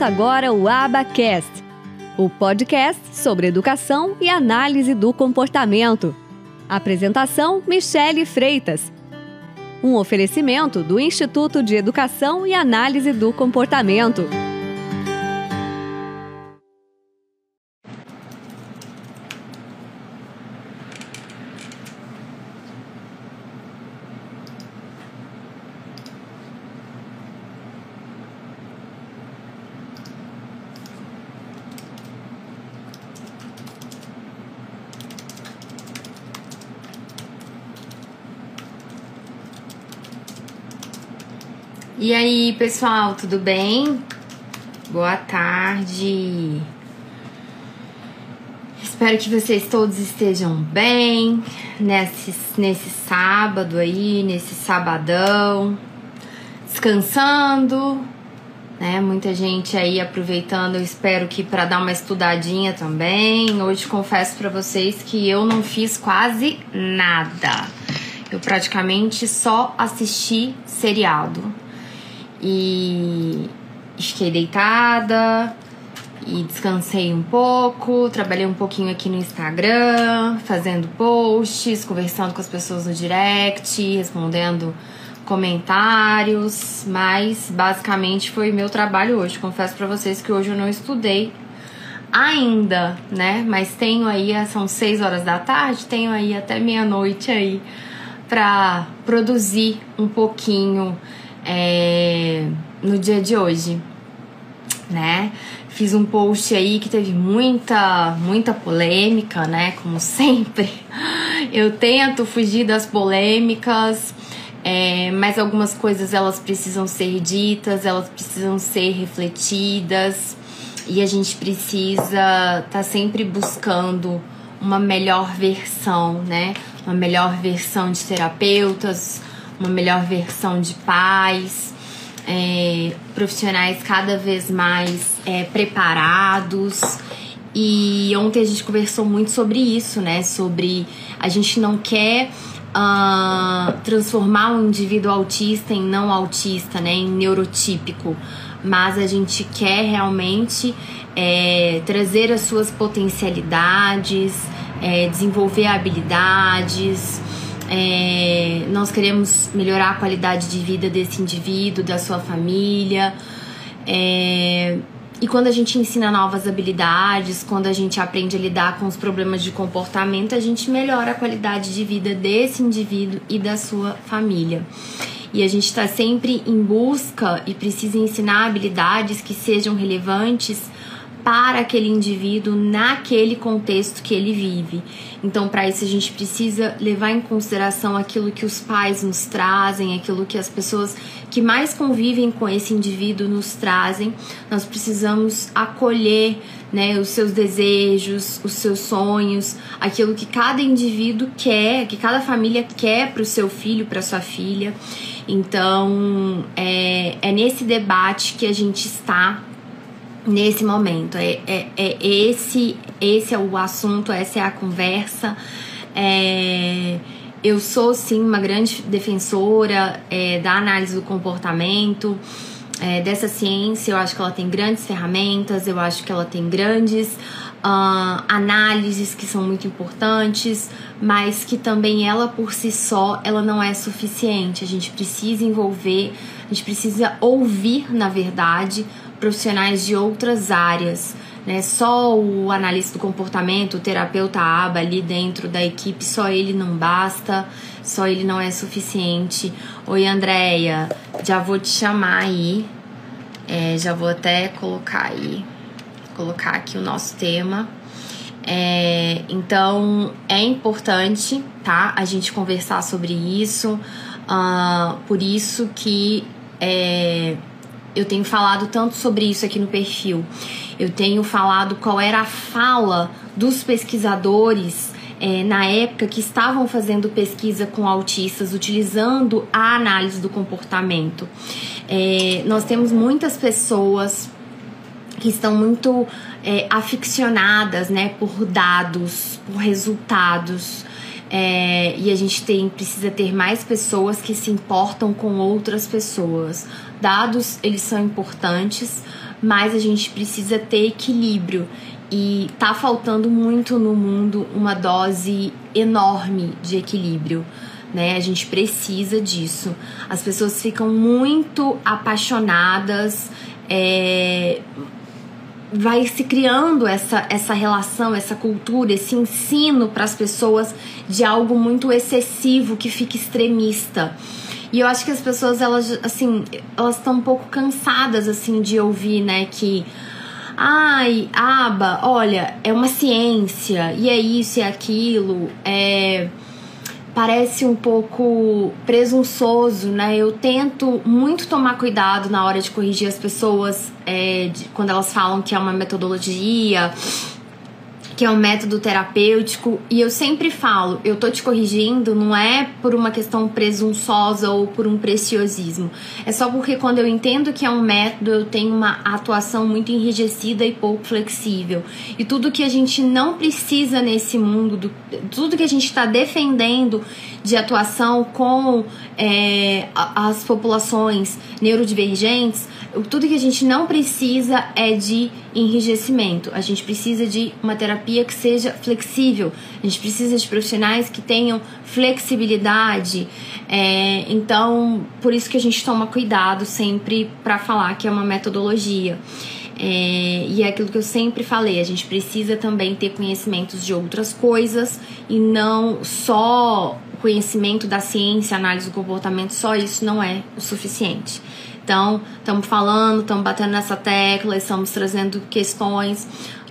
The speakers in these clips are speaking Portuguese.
Começa agora o Abacast, o podcast sobre educação e análise do comportamento. Apresentação: Michele Freitas. Um oferecimento do Instituto de Educação e Análise do Comportamento. E aí, pessoal, tudo bem? Boa tarde. Espero que vocês todos estejam bem nesse, nesse sábado aí, nesse sabadão, descansando, né? Muita gente aí aproveitando, eu espero que para dar uma estudadinha também. Hoje confesso para vocês que eu não fiz quase nada. Eu praticamente só assisti seriado e fiquei deitada e descansei um pouco, trabalhei um pouquinho aqui no Instagram, fazendo posts, conversando com as pessoas no direct, respondendo comentários, mas basicamente foi meu trabalho hoje. Confesso para vocês que hoje eu não estudei ainda, né? Mas tenho aí, são 6 horas da tarde, tenho aí até meia-noite aí para produzir um pouquinho é, no dia de hoje, né? Fiz um post aí que teve muita, muita polêmica, né? Como sempre, eu tento fugir das polêmicas, é, mas algumas coisas elas precisam ser ditas, elas precisam ser refletidas e a gente precisa estar tá sempre buscando uma melhor versão, né? Uma melhor versão de terapeutas, uma melhor versão de pais, é, profissionais cada vez mais é, preparados. E ontem a gente conversou muito sobre isso, né? Sobre a gente não quer uh, transformar um indivíduo autista em não autista, né? Em neurotípico, mas a gente quer realmente é, trazer as suas potencialidades, é, desenvolver habilidades é, nós queremos melhorar a qualidade de vida desse indivíduo, da sua família. É, e quando a gente ensina novas habilidades, quando a gente aprende a lidar com os problemas de comportamento, a gente melhora a qualidade de vida desse indivíduo e da sua família. E a gente está sempre em busca e precisa ensinar habilidades que sejam relevantes para aquele indivíduo naquele contexto que ele vive. Então, para isso, a gente precisa levar em consideração aquilo que os pais nos trazem, aquilo que as pessoas que mais convivem com esse indivíduo nos trazem. Nós precisamos acolher né, os seus desejos, os seus sonhos, aquilo que cada indivíduo quer, que cada família quer para o seu filho, para sua filha. Então, é, é nesse debate que a gente está nesse momento. É, é, é, esse, esse é o assunto, essa é a conversa. É, eu sou sim uma grande defensora é, da análise do comportamento, é, dessa ciência. Eu acho que ela tem grandes ferramentas, eu acho que ela tem grandes uh, análises que são muito importantes, mas que também ela por si só ela não é suficiente. A gente precisa envolver, a gente precisa ouvir, na verdade, profissionais de outras áreas. Né? Só o analista do comportamento, o terapeuta aba ali dentro da equipe, só ele não basta, só ele não é suficiente. Oi, Andréia, já vou te chamar aí, é, já vou até colocar aí, colocar aqui o nosso tema. É, então é importante, tá? A gente conversar sobre isso. Uh, por isso que é, eu tenho falado tanto sobre isso aqui no perfil. Eu tenho falado qual era a fala dos pesquisadores é, na época que estavam fazendo pesquisa com autistas, utilizando a análise do comportamento. É, nós temos muitas pessoas que estão muito é, aficionadas né, por dados, por resultados. É, e a gente tem, precisa ter mais pessoas que se importam com outras pessoas. Dados, eles são importantes, mas a gente precisa ter equilíbrio. E tá faltando muito no mundo uma dose enorme de equilíbrio. Né? A gente precisa disso. As pessoas ficam muito apaixonadas, é, vai se criando essa, essa relação, essa cultura, esse ensino para as pessoas de algo muito excessivo que fica extremista. E eu acho que as pessoas elas assim, elas estão um pouco cansadas assim de ouvir, né, que ai, aba, olha, é uma ciência, e é isso e é aquilo, é parece um pouco presunçoso, né? Eu tento muito tomar cuidado na hora de corrigir as pessoas é, de, quando elas falam que é uma metodologia que é um método terapêutico, e eu sempre falo, eu tô te corrigindo, não é por uma questão presunçosa ou por um preciosismo. É só porque quando eu entendo que é um método, eu tenho uma atuação muito enrijecida e pouco flexível. E tudo que a gente não precisa nesse mundo, do, tudo que a gente está defendendo de atuação com é, as populações neurodivergentes, tudo que a gente não precisa é de enrijecimento. A gente precisa de uma terapia que seja flexível. A gente precisa de profissionais que tenham flexibilidade. É, então, por isso que a gente toma cuidado sempre para falar que é uma metodologia. É, e é aquilo que eu sempre falei, a gente precisa também ter conhecimentos de outras coisas e não só conhecimento da ciência, análise do comportamento, só isso não é o suficiente. Então, estamos falando, estamos batendo nessa tecla, estamos trazendo questões,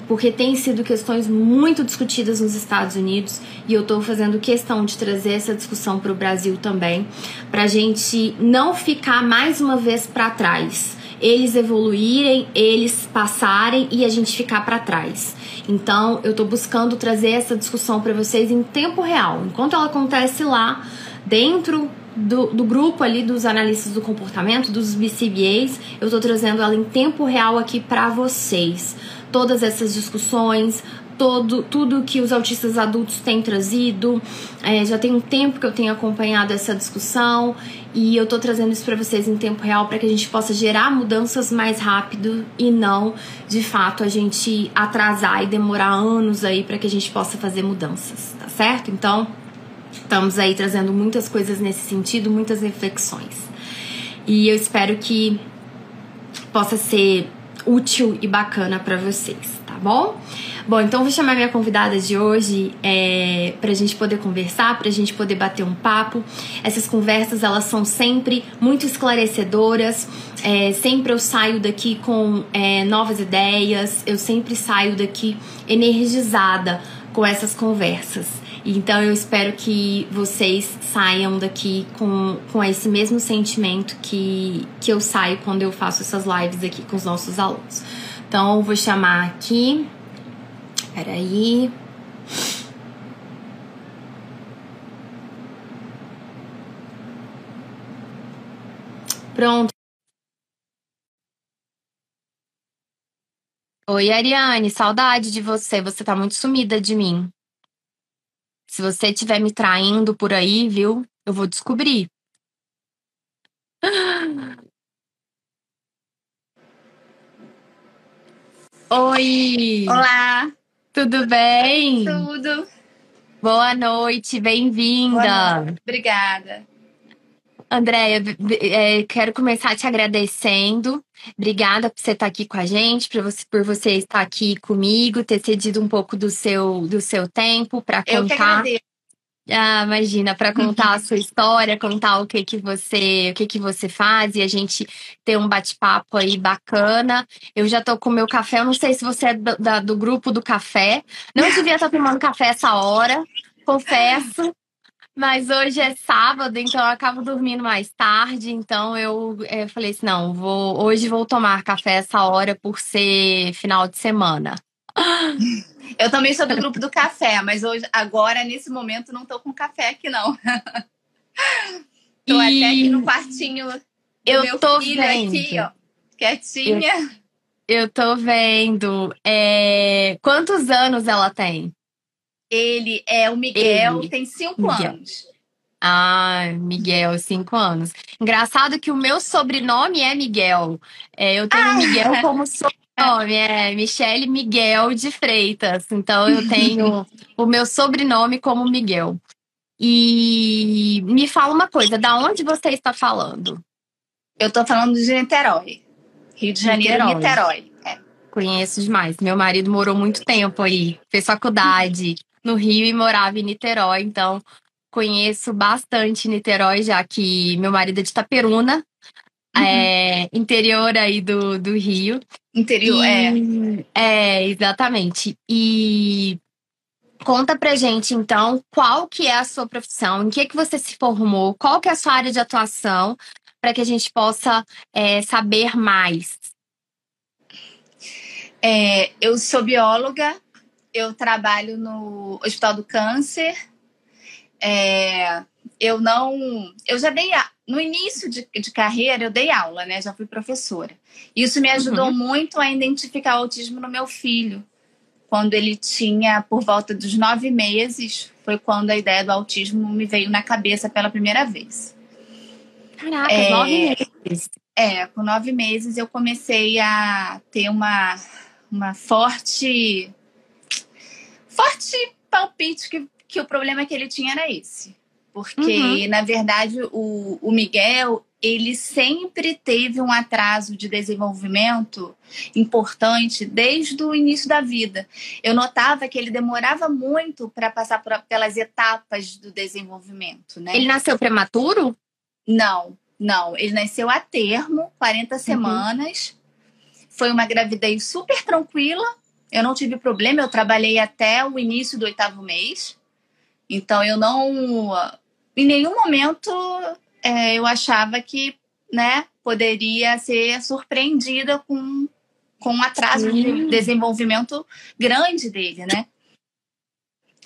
porque tem sido questões muito discutidas nos Estados Unidos e eu estou fazendo questão de trazer essa discussão para o Brasil também, para a gente não ficar mais uma vez para trás. Eles evoluírem, eles passarem e a gente ficar para trás. Então, eu estou buscando trazer essa discussão para vocês em tempo real. Enquanto ela acontece lá, dentro do, do, grupo ali dos analistas do comportamento, dos BCBAs, eu estou trazendo ela em tempo real aqui para vocês. Todas essas discussões, todo, tudo que os autistas adultos têm trazido. É, já tem um tempo que eu tenho acompanhado essa discussão e eu estou trazendo isso para vocês em tempo real para que a gente possa gerar mudanças mais rápido e não, de fato, a gente atrasar e demorar anos aí para que a gente possa fazer mudanças, tá certo? Então, Estamos aí trazendo muitas coisas nesse sentido, muitas reflexões. E eu espero que possa ser útil e bacana para vocês, tá bom? Bom, então vou chamar minha convidada de hoje é, para a gente poder conversar, para a gente poder bater um papo. Essas conversas elas são sempre muito esclarecedoras. É, sempre eu saio daqui com é, novas ideias. Eu sempre saio daqui energizada com essas conversas. Então eu espero que vocês saiam daqui com, com esse mesmo sentimento que, que eu saio quando eu faço essas lives aqui com os nossos alunos. Então eu vou chamar aqui. Peraí. Pronto. Oi, Ariane, saudade de você. Você tá muito sumida de mim. Se você estiver me traindo por aí, viu? Eu vou descobrir. Oi! Olá! Tudo bem? Tudo. Boa noite, bem-vinda. Obrigada. Andréia, é, quero começar te agradecendo. Obrigada por você estar aqui com a gente, por você, por você estar aqui comigo, ter cedido um pouco do seu, do seu tempo para contar. Eu que agradeço. Ah, imagina, para contar a sua história, contar o que que você, o que que você faz e a gente ter um bate-papo aí bacana. Eu já tô com o meu café, eu não sei se você é do, da, do grupo do café. Não devia estar tomando café essa hora, confesso. Mas hoje é sábado, então eu acabo dormindo mais tarde. Então eu, eu falei assim: não, vou, hoje vou tomar café essa hora por ser final de semana. Eu também sou do grupo do café, mas hoje, agora, nesse momento, não tô com café aqui, não. tô e... até aqui no quartinho eu meu tô filho vendo. aqui, ó. Quietinha. Eu, eu tô vendo. É... Quantos anos ela tem? Ele é o Miguel, Ele. tem cinco Miguel. anos. Ah, Miguel, cinco anos. Engraçado que o meu sobrenome é Miguel. É, eu tenho ah. Miguel como sobrenome, é Michele Miguel de Freitas. Então eu tenho o meu sobrenome como Miguel. E me fala uma coisa, da onde você está falando? Eu estou falando de Niterói. Rio de Janeiro, Niterói. Niterói. É. Conheço demais. Meu marido morou muito tempo aí, fez faculdade no Rio e morava em Niterói, então conheço bastante Niterói, já que meu marido é de Itaperuna, uhum. é, interior aí do, do Rio. Interior, e, é. É, exatamente. E Conta pra gente, então, qual que é a sua profissão, em que, que você se formou, qual que é a sua área de atuação, para que a gente possa é, saber mais. É, eu sou bióloga, eu trabalho no Hospital do Câncer. É, eu não. Eu já dei. A, no início de, de, carreira, eu dei aula, né? Já fui professora. Isso me ajudou uhum. muito a identificar o autismo no meu filho quando ele tinha por volta dos nove meses, foi quando a ideia do autismo me veio na cabeça pela primeira vez. Caraca, é, nove meses. É, com nove meses eu comecei a ter uma, uma forte. Forte palpite que, que o problema que ele tinha era esse. Porque, uhum. na verdade, o, o Miguel, ele sempre teve um atraso de desenvolvimento importante desde o início da vida. Eu notava que ele demorava muito para passar por, pelas etapas do desenvolvimento, né? Ele nasceu prematuro? Não, não. Ele nasceu a termo, 40 uhum. semanas. Foi uma gravidez super tranquila. Eu não tive problema. Eu trabalhei até o início do oitavo mês. Então eu não, em nenhum momento é, eu achava que, né, poderia ser surpreendida com, com um atraso Sim. de desenvolvimento grande dele, né?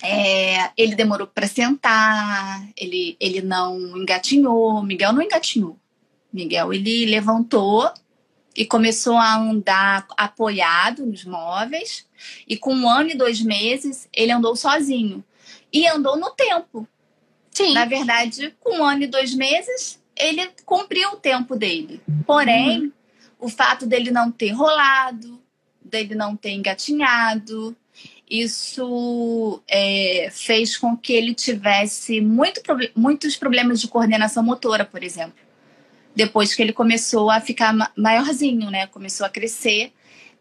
É, ele demorou para sentar, ele, ele não engatinhou, Miguel não engatinhou. Miguel, ele levantou e começou a andar apoiado nos móveis, e com um ano e dois meses, ele andou sozinho. E andou no tempo. Sim. Na verdade, com um ano e dois meses, ele cumpriu o tempo dele. Porém, uhum. o fato dele não ter rolado, dele não ter engatinhado, isso é, fez com que ele tivesse muito, muitos problemas de coordenação motora, por exemplo. Depois que ele começou a ficar maiorzinho, né? Começou a crescer,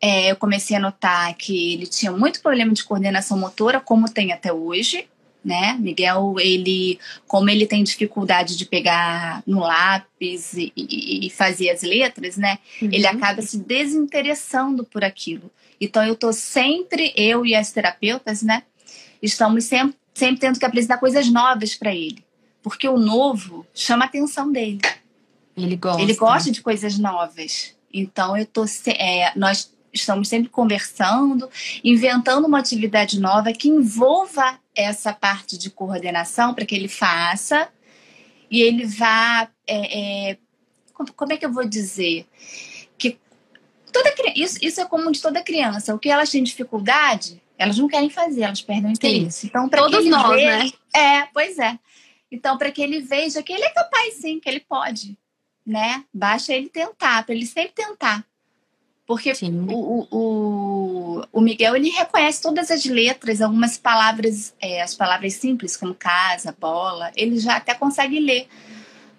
é, eu comecei a notar que ele tinha muito problema de coordenação motora, como tem até hoje né? Miguel, ele, como ele tem dificuldade de pegar no lápis e, e, e fazer as letras, né? Uhum. Ele acaba se desinteressando por aquilo. Então eu tô sempre, eu e as terapeutas, né? Estamos sempre, sempre tendo que apresentar coisas novas para ele. Porque o novo chama a atenção dele. Ele gosta. Ele gosta de coisas novas. Então eu tô é, nós estamos sempre conversando, inventando uma atividade nova que envolva essa parte de coordenação para que ele faça e ele vá. É, é, como é que eu vou dizer? Que toda isso, isso é comum de toda criança. O que elas têm dificuldade, elas não querem fazer, elas perdem o interesse. Sim. Então, para que ele nós, veja, né? É, pois é. Então, para que ele veja que ele é capaz, sim, que ele pode, né? Basta ele tentar, para ele sempre tentar. Porque o, o, o, Miguel ele reconhece todas as letras, algumas palavras, é, as palavras simples, como casa, bola, ele já até consegue ler.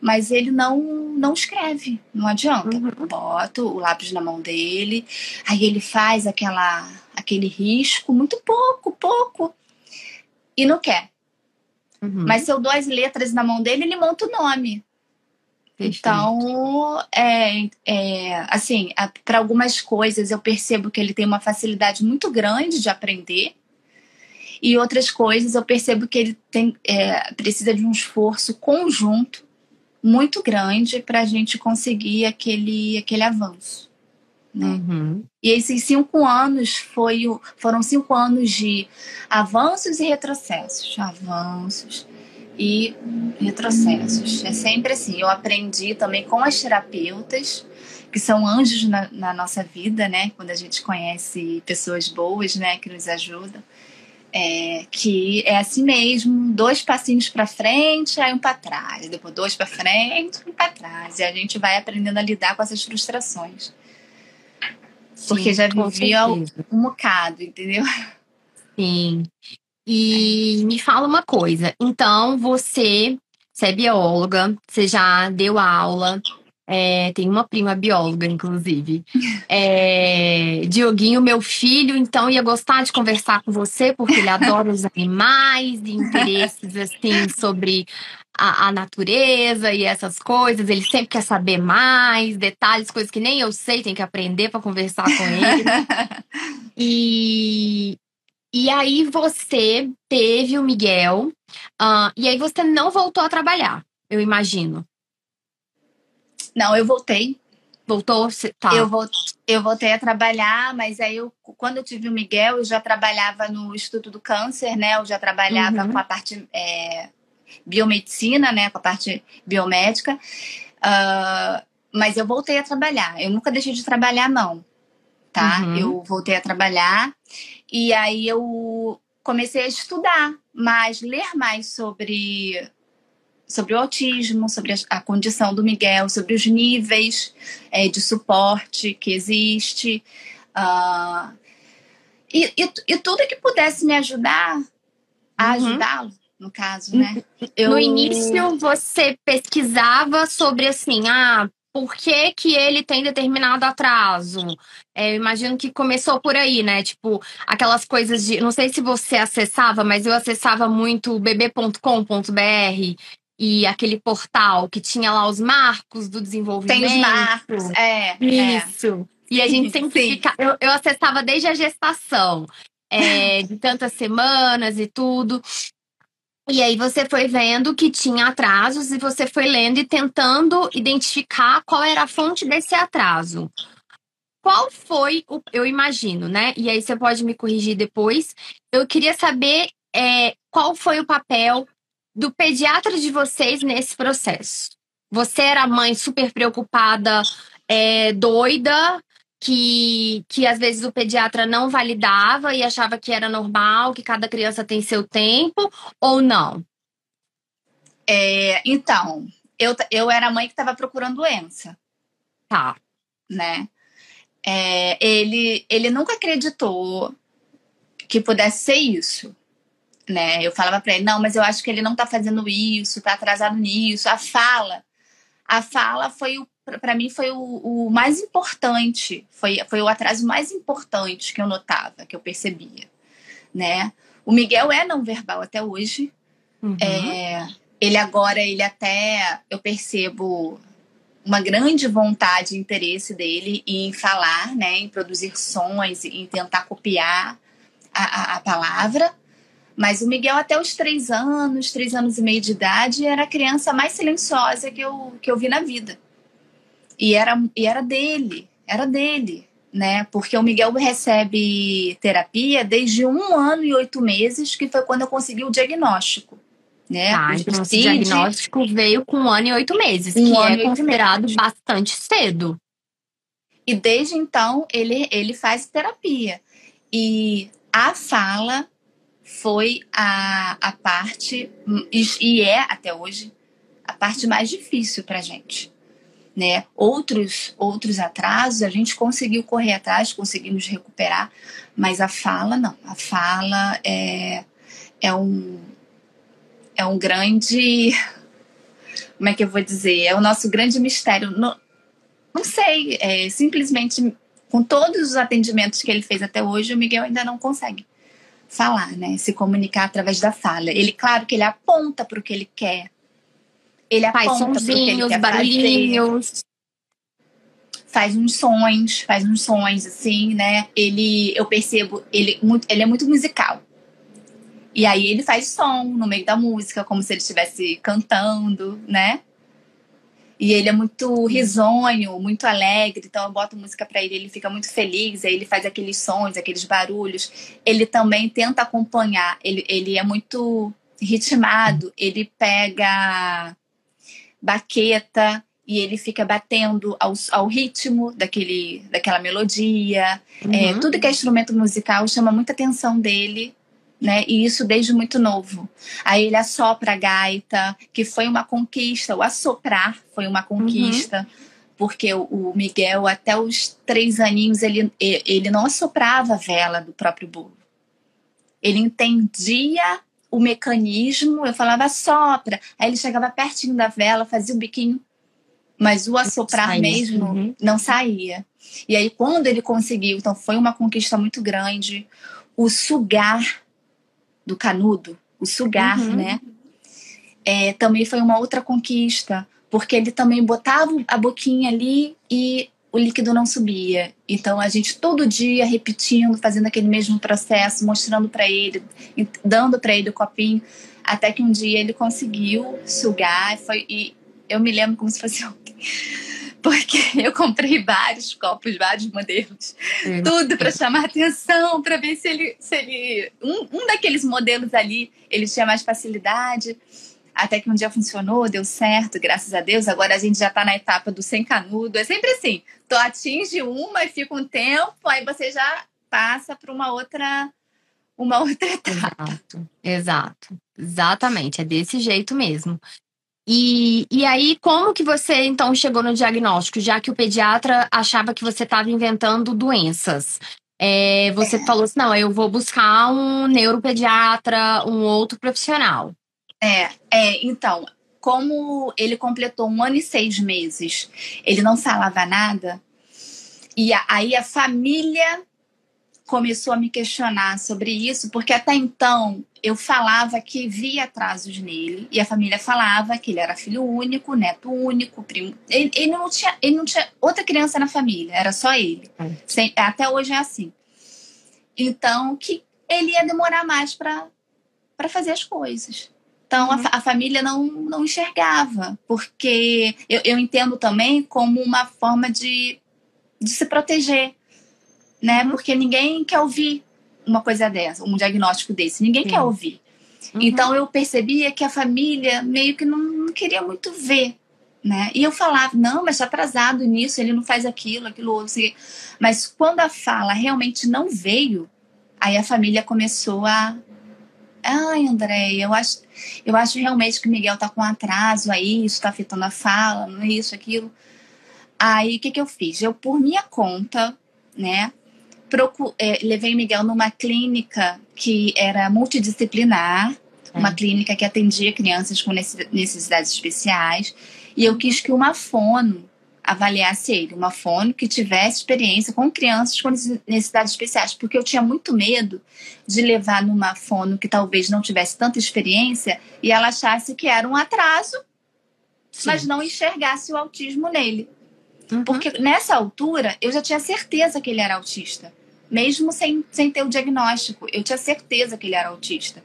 Mas ele não, não escreve, não adianta. Uhum. Bota o lápis na mão dele, aí ele faz aquela, aquele risco, muito pouco, pouco, e não quer. Uhum. Mas se eu dou as letras na mão dele, ele monta o nome. Perfeito. Então, é, é assim, para algumas coisas eu percebo que ele tem uma facilidade muito grande de aprender, e outras coisas eu percebo que ele tem, é, precisa de um esforço conjunto muito grande para a gente conseguir aquele, aquele avanço. Né? Uhum. E esses cinco anos foi, foram cinco anos de avanços e retrocessos. Avanços e retrocessos. É sempre assim. Eu aprendi também com as terapeutas, que são anjos na, na nossa vida, né? Quando a gente conhece pessoas boas, né? Que nos ajudam. É, que é assim mesmo, dois passinhos para frente, aí um para trás, depois dois para frente, um para trás, e a gente vai aprendendo a lidar com essas frustrações. Porque Sim, já vivia um, um bocado, entendeu? Sim. E me fala uma coisa, então você, você é bióloga, você já deu aula, é, tem uma prima bióloga, inclusive. É, Dioguinho, meu filho, então ia gostar de conversar com você, porque ele adora os animais e interesses assim sobre a, a, natureza e essas coisas. Ele sempre quer saber mais, detalhes, coisas que nem eu sei, tem que aprender para conversar com ele. e, e aí você teve o Miguel, uh, e aí você não voltou a trabalhar, eu imagino. Não, eu voltei. Voltou? Tá. Eu, voltei, eu voltei a trabalhar, mas aí eu, quando eu tive o Miguel, eu já trabalhava no Instituto do Câncer, né? Eu já trabalhava uhum. com a parte é, biomedicina, né? Com a parte biomédica. Uh, mas eu voltei a trabalhar. Eu nunca deixei de trabalhar, não. Tá? Uhum. Eu voltei a trabalhar e aí eu comecei a estudar mais, ler mais sobre sobre o autismo, sobre a, a condição do Miguel, sobre os níveis é, de suporte que existe. Uh, e, e, e, tudo que pudesse me ajudar a uhum. ajudá-lo, no caso, né? Eu... No início, você pesquisava sobre assim, ah, por que, que ele tem determinado atraso. É, eu imagino que começou por aí, né? Tipo, aquelas coisas de. Não sei se você acessava, mas eu acessava muito bebê.com.br e aquele portal que tinha lá os marcos do desenvolvimento. Tem os marcos, é. Isso. É. E a gente sempre Sim. fica. Eu, eu acessava desde a gestação, é, de tantas semanas e tudo. E aí você foi vendo que tinha atrasos e você foi lendo e tentando identificar qual era a fonte desse atraso. Qual foi o. Eu imagino, né? E aí você pode me corrigir depois. Eu queria saber é, qual foi o papel do pediatra de vocês nesse processo? Você era mãe super preocupada, é, doida, que, que às vezes o pediatra não validava e achava que era normal, que cada criança tem seu tempo, ou não? É, então, eu, eu era a mãe que estava procurando doença. Tá. Né? É, ele, ele nunca acreditou que pudesse ser isso né? Eu falava para ele, não, mas eu acho que ele não tá fazendo isso, tá atrasado nisso. A fala, a fala foi o para mim foi o, o, mais importante, foi, foi o atraso mais importante que eu notava, que eu percebia, né? O Miguel é não verbal até hoje. Uhum. É, ele agora, ele até, eu percebo uma grande vontade e interesse dele em falar, né? Em produzir sons, em tentar copiar a, a, a palavra. Mas o Miguel, até os três anos, três anos e meio de idade, era a criança mais silenciosa que eu, que eu vi na vida. E era, e era dele, era dele, né? Porque o Miguel recebe terapia desde um ano e oito meses, que foi quando eu consegui o diagnóstico. Né? Ah, o então esse diagnóstico veio com um ano e oito meses, um que é considerado meses. bastante cedo. E desde então ele, ele faz terapia. E a fala foi a, a parte, e é até hoje, a parte mais difícil para a gente. Né? Outros, outros atrasos a gente conseguiu correr atrás, conseguimos recuperar, mas a fala não. A fala é, é um é um grande como é que eu vou dizer? É o nosso grande mistério. Não, não sei, é, simplesmente com todos os atendimentos que ele fez até hoje, o Miguel ainda não consegue falar, né? Se comunicar através da fala. Ele, claro que ele aponta para o que ele quer. Ele faz que ele quer barulhinhos. Fazer. Faz uns sons, faz uns sons assim, né? Ele, eu percebo, ele, muito, ele é muito musical. E aí ele faz som no meio da música, como se ele estivesse cantando, né? E ele é muito risonho, muito alegre, então eu boto música para ele, ele fica muito feliz, aí ele faz aqueles sons, aqueles barulhos. Ele também tenta acompanhar, ele, ele é muito ritmado, ele pega baqueta e ele fica batendo ao, ao ritmo daquele, daquela melodia. É, uhum. É, tudo que é instrumento musical chama muita atenção dele, né? E isso desde muito novo. Aí ele assopra a gaita, que foi uma conquista. O assoprar foi uma conquista. Uhum. Porque o Miguel, até os três aninhos, ele, ele não assoprava a vela do próprio bolo. Ele entendia o mecanismo, eu falava sopra. Aí ele chegava pertinho da vela, fazia o biquinho, mas o assoprar mesmo uhum. não saía. E aí, quando ele conseguiu, então foi uma conquista muito grande, o sugar do canudo, o sugar, uhum. né? É, também foi uma outra conquista, porque ele também botava a boquinha ali e o líquido não subia. Então a gente todo dia repetindo, fazendo aquele mesmo processo, mostrando para ele, dando para ele o copinho, até que um dia ele conseguiu sugar. Foi, e eu me lembro como se fosse ontem porque eu comprei vários copos, vários modelos, é. tudo para chamar atenção, para ver se ele, se ele um, um daqueles modelos ali ele tinha mais facilidade. Até que um dia funcionou, deu certo, graças a Deus. Agora a gente já está na etapa do sem canudo. É sempre assim: tu atinge uma e fica um tempo, aí você já passa para uma outra uma outra etapa. Exato, exato. Exatamente, é desse jeito mesmo. E, e aí, como que você então chegou no diagnóstico, já que o pediatra achava que você estava inventando doenças? É, você é. falou assim: não, eu vou buscar um neuropediatra, um outro profissional. É, é, então, como ele completou um ano e seis meses, ele não falava nada, e aí a família começou a me questionar sobre isso, porque até então eu falava que via atrasos nele, e a família falava que ele era filho único, neto único, primo. Ele, ele não, tinha, ele não tinha outra criança na família, era só ele. É. Sem, até hoje é assim. Então, que ele ia demorar mais para fazer as coisas. Então, uhum. a, a, família não, não enxergava, porque eu, eu entendo também como uma forma de, de se proteger né? Uhum. Porque ninguém quer ouvir uma coisa dessa, um diagnóstico desse. Ninguém Sim. quer ouvir. Uhum. Então eu percebia que a família meio que não, não, queria muito ver, né? E eu falava, não, mas está atrasado nisso, ele não faz aquilo, aquilo outro. Assim. Mas quando a fala realmente não veio, aí a família começou a. Ai, André, eu acho, eu acho realmente que o Miguel tá com atraso aí, isso tá afetando a fala, não é isso, aquilo. Aí o que, que eu fiz? Eu, por minha conta, né, é, levei Miguel numa clínica que era multidisciplinar, é. uma clínica que atendia crianças com necessidades especiais, e eu quis que uma fono avaliasse ele, uma fono que tivesse experiência com crianças com necessidades especiais, porque eu tinha muito medo de levar numa fono que talvez não tivesse tanta experiência e ela achasse que era um atraso, Sim. mas não enxergasse o autismo nele. Uhum. Porque nessa altura eu já tinha certeza que ele era autista mesmo sem, sem ter o diagnóstico. Eu tinha certeza que ele era autista.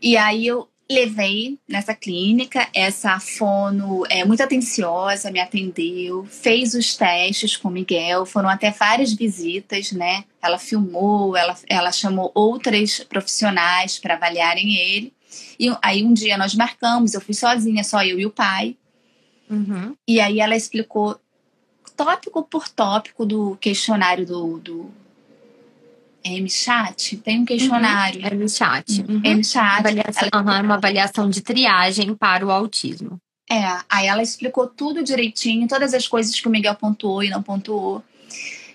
E aí eu levei nessa clínica, essa fono é muito atenciosa, me atendeu, fez os testes com o Miguel, foram até várias visitas, né? Ela filmou, ela, ela chamou outras profissionais para avaliarem ele. E aí um dia nós marcamos, eu fui sozinha, só eu e o pai. Uhum. E aí ela explicou tópico por tópico do questionário do, do M-Chat, tem um questionário. Uhum. M-Chat. Uhum. M-Chat. Avaliação, ela... uhum, uma avaliação de triagem para o autismo. É, aí ela explicou tudo direitinho, todas as coisas que o Miguel pontuou e não pontuou.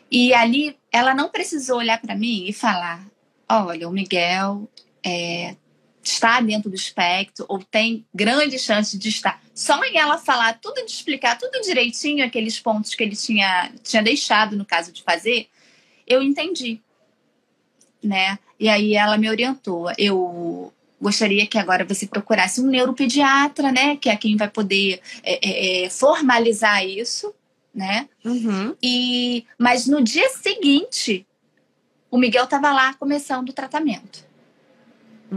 E ali ela não precisou olhar para mim e falar: olha, o Miguel é, está dentro do espectro ou tem grande chance de estar. Só em ela falar tudo, de explicar tudo direitinho, aqueles pontos que ele tinha, tinha deixado no caso de fazer, eu entendi, né? E aí ela me orientou. Eu gostaria que agora você procurasse um neuropediatra, né? Que é quem vai poder é, é, é formalizar isso, né? Uhum. E mas no dia seguinte, o Miguel estava lá começando o tratamento.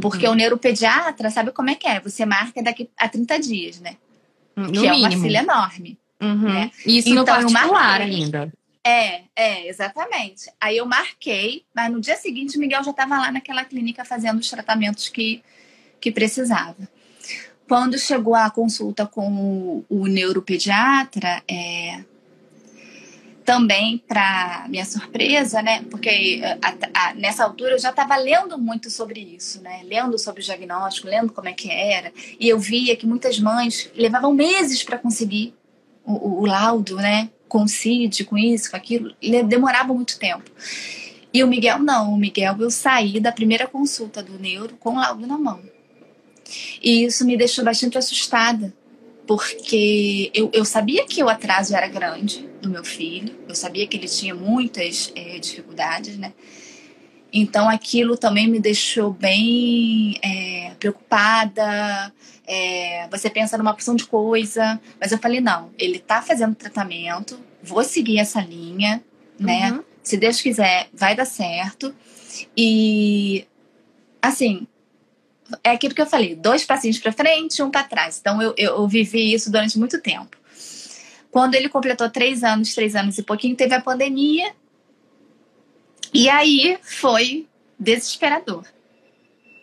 Porque uhum. o neuropediatra sabe como é que é. Você marca daqui a 30 dias, né? No que mínimo. é uma filha enorme. Uhum. Né? Isso então, no particular ainda. É, é, exatamente. Aí eu marquei, mas no dia seguinte o Miguel já estava lá naquela clínica fazendo os tratamentos que, que precisava. Quando chegou a consulta com o, o neuropediatra, é, também, para minha surpresa, né? Porque a, a, nessa altura eu já estava lendo muito sobre isso, né? Lendo sobre o diagnóstico, lendo como é que era. E eu via que muitas mães levavam meses para conseguir o, o, o, laudo, né? Com CID, com isso, com aquilo. Demorava muito tempo. E o Miguel não. O Miguel eu saí da primeira consulta do neuro com o laudo na mão. E isso me deixou bastante assustada porque eu, eu sabia que o atraso era grande do meu filho, eu sabia que ele tinha muitas é, dificuldades, né? Então aquilo também me deixou bem é, preocupada. É, você pensa numa porção de coisa, mas eu falei: não, ele tá fazendo tratamento, vou seguir essa linha, né? Uhum. Se Deus quiser, vai dar certo. E assim, é aquilo que eu falei: dois passinhos para frente, um para trás. Então eu, eu, eu vivi isso durante muito tempo. Quando ele completou três anos, três anos e pouquinho, teve a pandemia. E aí foi desesperador.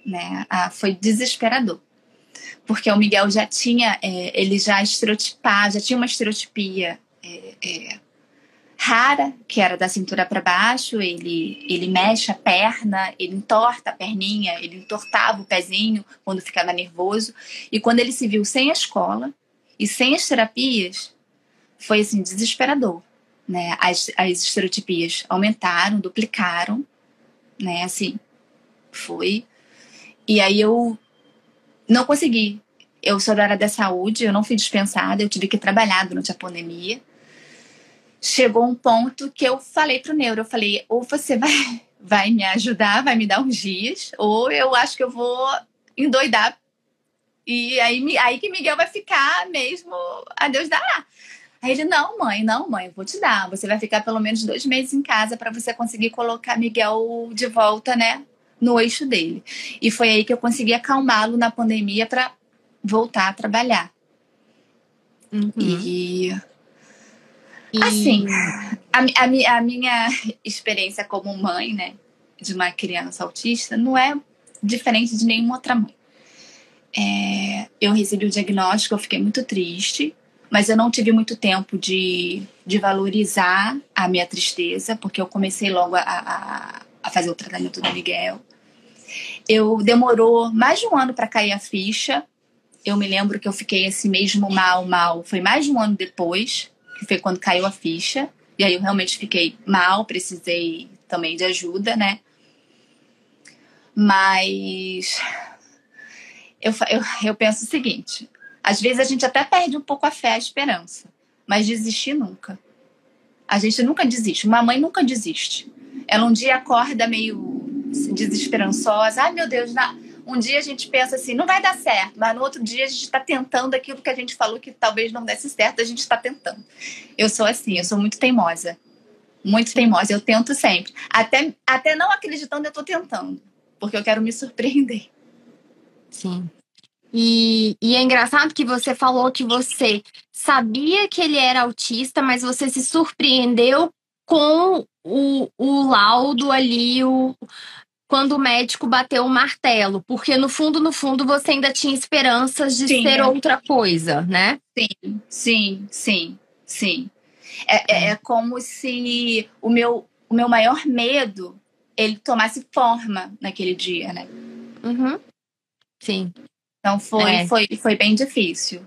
Né? Ah, foi desesperador. Porque o Miguel já tinha, é, ele já estereotipava, já tinha uma estereotipia é, é, rara, que era da cintura para baixo, ele, ele mexe a perna, ele entorta a perninha, ele entortava o pezinho quando ficava nervoso. E quando ele se viu sem a escola e sem as terapias, foi assim, desesperador. Né? As, as estereotipias aumentaram, duplicaram, né? Assim, foi. E aí eu não consegui. Eu sou da área da saúde, eu não fui dispensada, eu tive que trabalhar durante a pandemia chegou um ponto que eu falei pro neuro, eu falei, ou você vai, vai me ajudar, vai me dar uns dias, ou eu acho que eu vou endoidar. E aí, aí que Miguel vai ficar mesmo, a Deus dará. Aí ele, não, mãe, não, mãe, eu vou te dar. Você vai ficar pelo menos dois meses em casa para você conseguir colocar Miguel de volta, né, no eixo dele. E foi aí que eu consegui acalmá-lo na pandemia para voltar a trabalhar. Uhum. E e... Assim, a, a, a, minha experiência como mãe, né, de uma criança autista, não é diferente de nenhuma outra mãe. É, eu recebi o diagnóstico, eu fiquei muito triste, mas eu não tive muito tempo de, de valorizar a minha tristeza, porque eu comecei logo a, a, a fazer o tratamento do Miguel. Eu demorou mais de um ano para cair a ficha. Eu me lembro que eu fiquei esse mesmo mal, mal. Foi mais de um ano depois que foi quando caiu a ficha. E aí eu realmente fiquei mal, precisei também de ajuda, né? Mas eu, eu, eu penso o seguinte: às vezes a gente até perde um pouco a fé, a esperança, mas desistir nunca. A gente nunca desiste. Uma mãe nunca desiste. Ela um dia acorda meio desesperançosa. Ai, meu Deus, não um dia a gente pensa assim, não vai dar certo, mas no outro dia a gente está tentando aquilo que a gente falou que talvez não desse certo, a gente está tentando. Eu sou assim, eu sou muito teimosa. Muito teimosa, eu tento sempre. Até, até não acreditando, eu estou tentando, porque eu quero me surpreender. Sim. E, e, é engraçado que você falou que você sabia que ele era autista, mas você se surpreendeu com o, o laudo ali, o, quando o médico bateu o martelo, porque no fundo, no fundo, você ainda tinha esperanças de sim. ser outra coisa, né? Sim, sim, sim, sim. É, é, é como se o meu, o meu maior medo ele tomasse forma naquele dia, né? Uhum. Sim. Então foi, é. foi, foi bem difícil.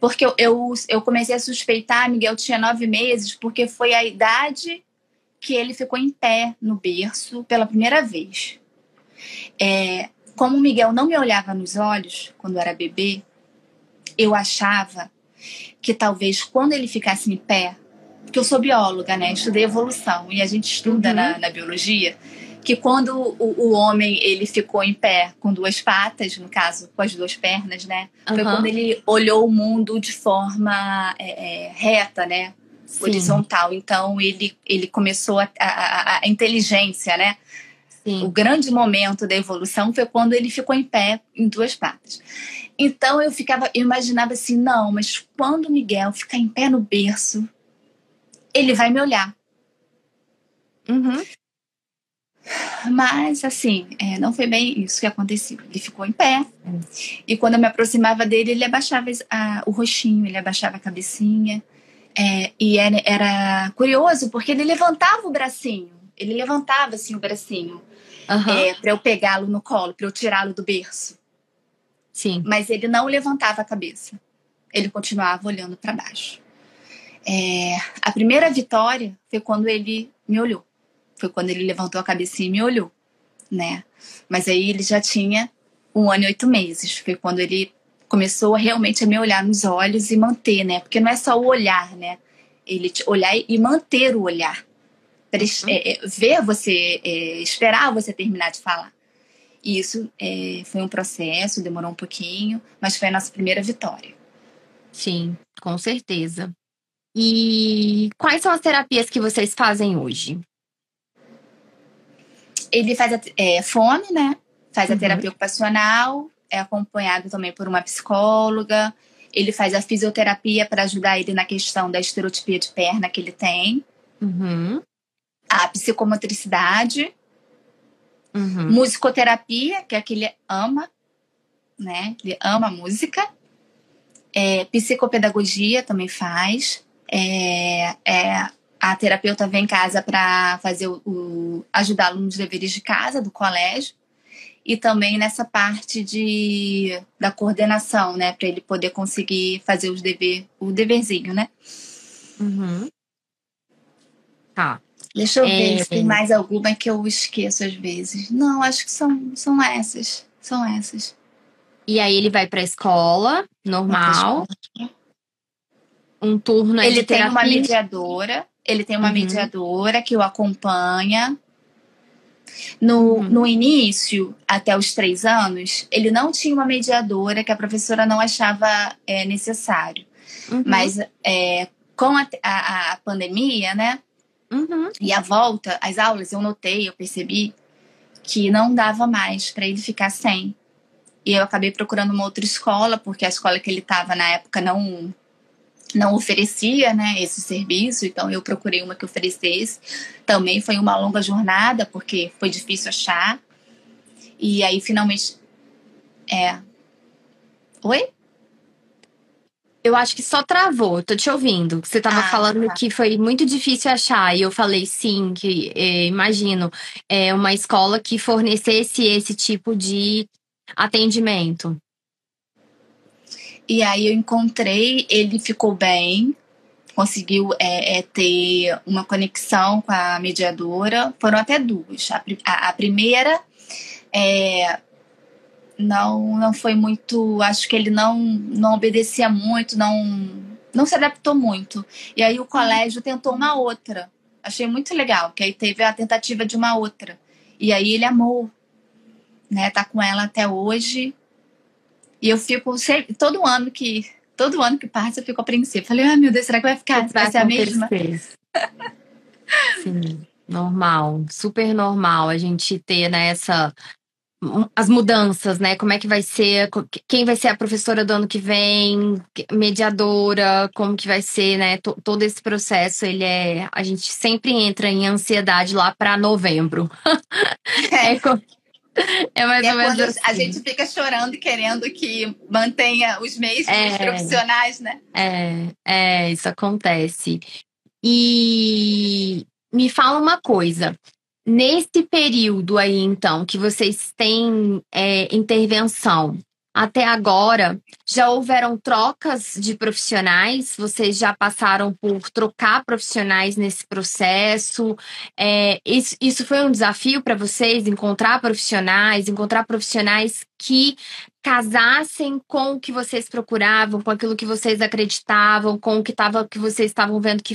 Porque eu, eu, eu comecei a suspeitar, Miguel tinha nove meses, porque foi a idade que ele ficou em pé no berço pela primeira vez. É, como o Miguel não me olhava nos olhos quando era bebê, eu achava que talvez quando ele ficasse em pé, porque eu sou bióloga, né? Estudei evolução e a gente estuda uhum. na, na, biologia que quando o, o, homem ele ficou em pé com duas patas, no caso com as duas pernas, né? Foi uhum. quando ele olhou o mundo de forma é, é, reta, né? Sim. Horizontal. Então ele, ele começou a, a, a, a inteligência, né? Sim. O grande momento da evolução foi quando ele ficou em pé em duas patas. Então eu ficava, eu imaginava assim, não, mas quando o Miguel ficar em pé no berço, ele vai me olhar. Uhum. Mas, assim, é, não foi bem isso que aconteceu. Ele ficou em pé. E quando eu me aproximava dele, ele abaixava a, o roxinho, ele abaixava a cabecinha. É, e era, era, curioso porque ele levantava o bracinho. Ele levantava assim o bracinho uhum. é, para eu pegá-lo no colo, para eu tirá-lo do berço. Sim. Mas ele não levantava a cabeça. Ele continuava olhando para baixo. É, a primeira vitória foi quando ele me olhou. Foi quando ele levantou a cabeça e me olhou, né? Mas aí ele já tinha um ano e oito meses. Foi quando ele começou realmente a me olhar nos olhos e manter, né? Porque não é só o olhar, né? Ele olhar e manter o olhar. Uhum. É, é, ver você, é, esperar você terminar de falar. E isso é, foi um processo, demorou um pouquinho, mas foi a nossa primeira vitória. Sim, com certeza. E quais são as terapias que vocês fazem hoje? Ele faz a, é, fome, né? Faz a uhum. terapia ocupacional, é acompanhado também por uma psicóloga. Ele faz a fisioterapia para ajudar ele na questão da estereotipia de perna que ele tem. Uhum. A psicomotricidade. Uhum. Musicoterapia, que é que ele ama, né? Ele ama música. É, psicopedagogia também faz. É, é, a terapeuta vem em casa para fazer o, o ajudá-lo nos deveres de casa do colégio e também nessa parte de da coordenação, né, para ele poder conseguir fazer os dever, o deverzinho, né? Uhum. Tá. Deixa eu é... ver se tem mais alguma que eu esqueço às vezes. Não, acho que são, são essas. São essas. E aí ele vai para a escola, normal. Um turno Ele de tem uma mediadora. Ele tem uma uhum. mediadora que o acompanha. No, uhum. no início, até os três anos, ele não tinha uma mediadora que a professora não achava é, necessário. Uhum. Mas é, com a, a, a, pandemia, né? Uhum. E a volta, as aulas, eu notei, eu percebi que não dava mais para ele ficar sem. E eu acabei procurando uma outra escola, porque a escola que ele estava na época não não oferecia né, esse serviço, então eu procurei uma que oferecesse. Também foi uma longa jornada, porque foi difícil achar. E aí, finalmente. É. Oi? Eu acho que só travou, tô te ouvindo. Você tava ah, falando tá. que foi muito difícil achar, e eu falei sim, que é, imagino, é uma escola que fornecesse esse tipo de atendimento. E aí eu encontrei, ele ficou bem, conseguiu é, é, ter uma conexão com a mediadora. Foram até duas. A, a, a primeira é, não não foi muito. Acho que ele não, não obedecia muito, não, não se adaptou muito. E aí o colégio tentou uma outra. Achei muito legal, que aí teve a tentativa de uma outra. E aí ele amou né? Tá com ela até hoje. E eu fico sempre, todo ano que todo ano que passa eu fico apreensiva. Falei, ah, meu Deus, será que vai ficar vai ser a mesma? Sim, normal, super normal a gente ter nessa né, as mudanças, né? Como é que vai ser, quem vai ser a professora do ano que vem, mediadora, como que vai ser, né? todo esse processo, ele é, a gente sempre entra em ansiedade lá para novembro. É, é mais é ou menos assim. A gente fica chorando e querendo que mantenha os meios é, profissionais, né? É, é, isso acontece. E me fala uma coisa. Nesse período aí, então, que vocês têm é, intervenção, até agora, já houveram trocas de profissionais? Vocês já passaram por trocar profissionais nesse processo? É, isso, isso foi um desafio para vocês? Encontrar profissionais, encontrar profissionais que casassem com o que vocês procuravam, com aquilo que vocês acreditavam, com o que, tava, que vocês estavam vendo que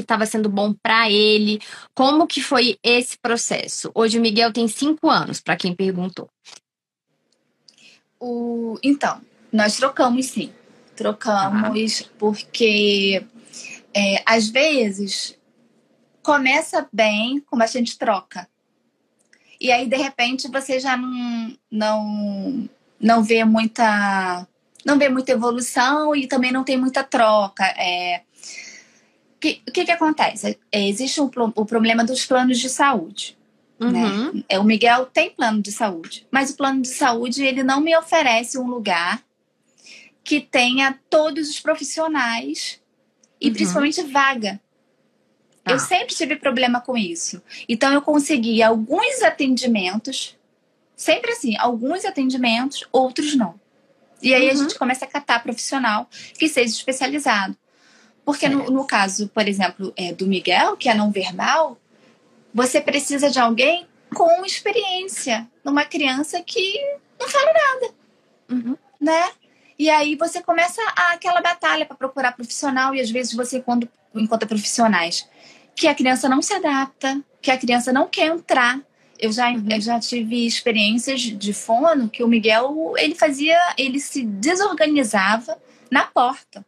estava sendo bom para ele. Como que foi esse processo? Hoje o Miguel tem cinco anos, para quem perguntou. O, então, nós trocamos sim. Trocamos porque é, às vezes começa bem como a gente troca. E aí, de repente, você já não, não, não vê muita. Não vê muita evolução e também não tem muita troca. É, que, o que, que acontece? É, existe um, o problema dos planos de saúde. Né? Uhum. Né? É, o Miguel tem plano de saúde, mas o plano de saúde ele não me oferece um lugar que tenha todos os profissionais e uhum. principalmente vaga. Eu ah. sempre tive problema com isso. Então eu consegui alguns atendimentos, sempre assim, alguns atendimentos, outros não. E aí uhum. a gente começa a catar profissional que seja especializado. Porque no, no, caso, por exemplo, é, do Miguel, que é não verbal, você precisa de alguém com experiência numa criança que não fala nada, uhum. né? E aí você começa a, aquela batalha para procurar profissional e às vezes você quando encontra profissionais que a criança não se adapta, que a criança não quer entrar. Eu já, uhum. eu já tive experiências de fono que o Miguel ele fazia, ele se desorganizava na porta.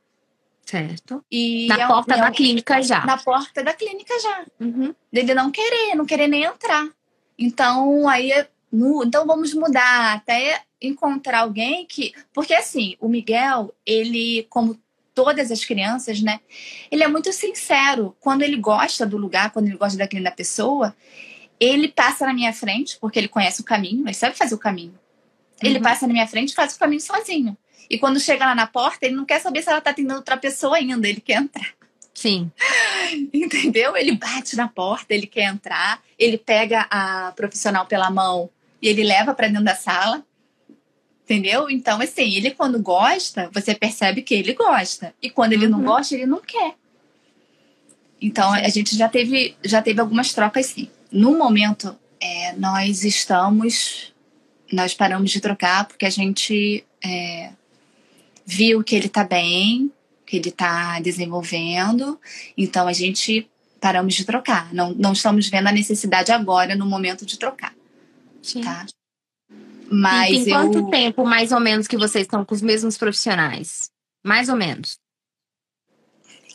Certo. E na é, porta é, da clínica já. Na porta da clínica já. Uhum. Dele não querer, não querer nem entrar. Então, aí, então vamos mudar até encontrar alguém que. Porque assim, o Miguel, ele, como todas as crianças, né? Ele é muito sincero. Quando ele gosta do lugar, quando ele gosta daquele da pessoa, ele passa na minha frente, porque ele conhece o caminho, ele sabe fazer o caminho. Ele uhum. passa na minha frente e faz o caminho sozinho. E quando chega lá na porta, ele não quer saber se ela tá atendendo outra pessoa ainda, ele quer entrar. Sim. Entendeu? Ele bate na porta, ele quer entrar, ele pega a profissional pela mão e ele leva para dentro da sala. Entendeu? Então, assim, ele quando gosta, você percebe que ele gosta. E quando ele uhum. não gosta, ele não quer. Então, a gente já teve, já teve algumas trocas, sim. No momento, é, nós estamos. Nós paramos de trocar porque a gente é, viu que ele está bem, que ele está desenvolvendo, então a gente paramos de trocar. Não, não estamos vendo a necessidade agora no momento de trocar. Sim. Tá? Mas e tem eu... quanto tempo, mais ou menos, que vocês estão com os mesmos profissionais? Mais ou menos.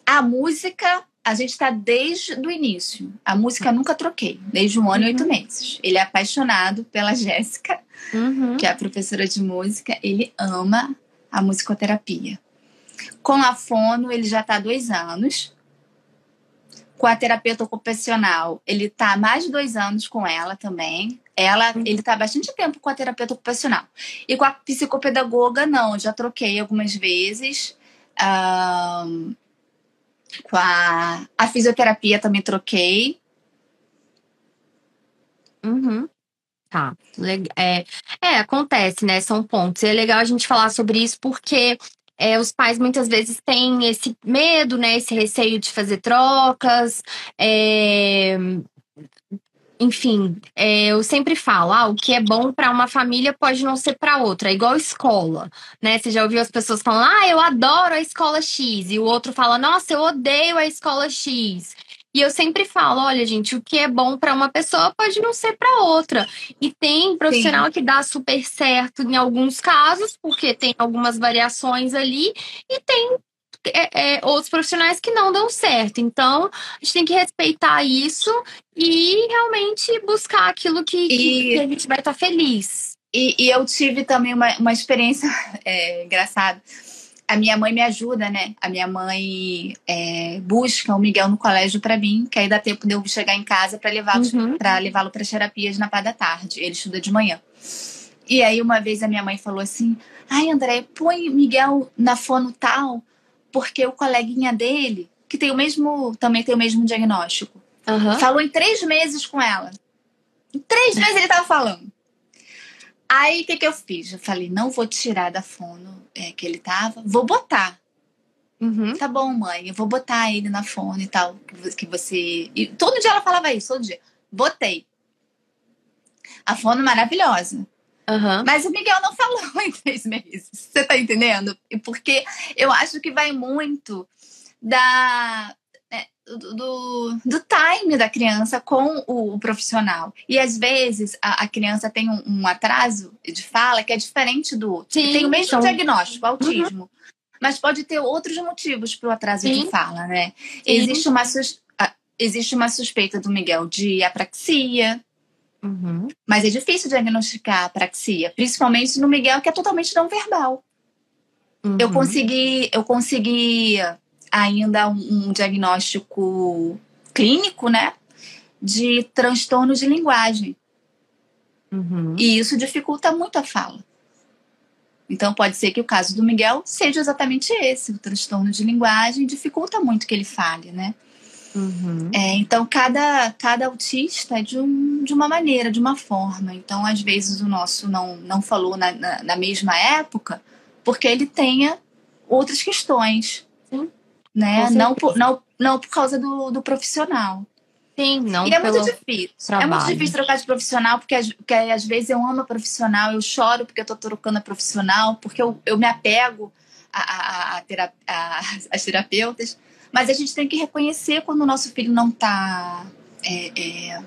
A música, a gente está desde o início. A música nunca troquei, desde um ano uhum. e oito uhum. meses. Ele é apaixonado pela Jéssica, uhum. que é a professora de música. Ele ama a musicoterapia. Com a fono, ele já está há dois anos. Com a terapeuta ocupacional, ele está há mais de dois anos com ela também. Ela, uhum. ele está há bastante tempo com a terapeuta ocupacional. E com a psicopedagoga, não. Já troquei algumas vezes. Um, com a, a fisioterapia também troquei. Uhum. Tá. É, é, acontece, né? São pontos. E é legal a gente falar sobre isso porque é, os pais muitas vezes têm esse medo, né? Esse receio de fazer trocas. É, enfim, é, eu sempre falo, ah, o que é bom para uma família pode não ser para outra, é igual escola, né? Você já ouviu as pessoas falando, ah, eu adoro a escola X, e o outro fala, nossa, eu odeio a escola X. E eu sempre falo, olha, gente, o que é bom para uma pessoa pode não ser para outra. E tem profissional Sim. que dá super certo em alguns casos, porque tem algumas variações ali, e tem é, é, outros profissionais que não dão certo. Então, a gente tem que respeitar isso e realmente buscar aquilo que, e... que a gente vai estar feliz. E, e, eu tive também uma, uma experiência é, engraçada a minha mãe me ajuda, né? A minha mãe é, busca o Miguel no colégio para mim, que aí dá tempo de eu chegar em casa para levá-lo uhum. para levá-lo para terapias na parte da tarde. Ele estuda de manhã. E aí uma vez a minha mãe falou assim: "Ai, André, põe Miguel na fono tal, porque o coleguinha dele, que tem o mesmo, também tem o mesmo diagnóstico, uhum. falou em três meses com ela. Em três meses ele tava falando. Aí o que, que eu fiz? Eu falei, não vou tirar da fono é, que ele tava, vou botar. Uhum. Tá bom, mãe, eu vou botar ele na fono e tal. Que você. E todo dia ela falava isso, todo dia. Botei. A fono maravilhosa. Uhum. Mas o Miguel não falou em três meses. Você tá entendendo? Porque eu acho que vai muito da do, do time da criança com o, o profissional. E às vezes a, a criança tem um, um, atraso de fala que é diferente do outro. Sim, tem o mesmo então... diagnóstico, autismo. Uhum. Mas pode ter outros motivos para o atraso Sim. de fala, né? Existe uma, existe uma suspeita do Miguel de apraxia. Uhum. Mas é difícil diagnosticar apraxia, principalmente no Miguel, que é totalmente não verbal. Uhum. Eu consegui, eu consegui ainda um, um diagnóstico clínico, né? De transtorno de linguagem. Uhum. E isso dificulta muito a fala. Então, pode ser que o caso do Miguel seja exatamente esse: o transtorno de linguagem dificulta muito que ele fale, né? Uhum. É, então, cada, cada autista é de, um, de uma maneira, de uma forma. Então, às vezes, o nosso não, não falou na, na, na mesma época porque ele tenha outras questões. Sim. Né? Não, por, não, não por causa do, do profissional. Sim, não e é muito difícil. Trabalho. É muito difícil trocar de profissional, porque, porque às vezes eu amo a profissional, eu choro porque eu tô trocando a profissional, porque eu, eu me apego a, a, a, a, as terapeutas. Mas a gente tem que reconhecer quando o nosso filho não tá. É, é,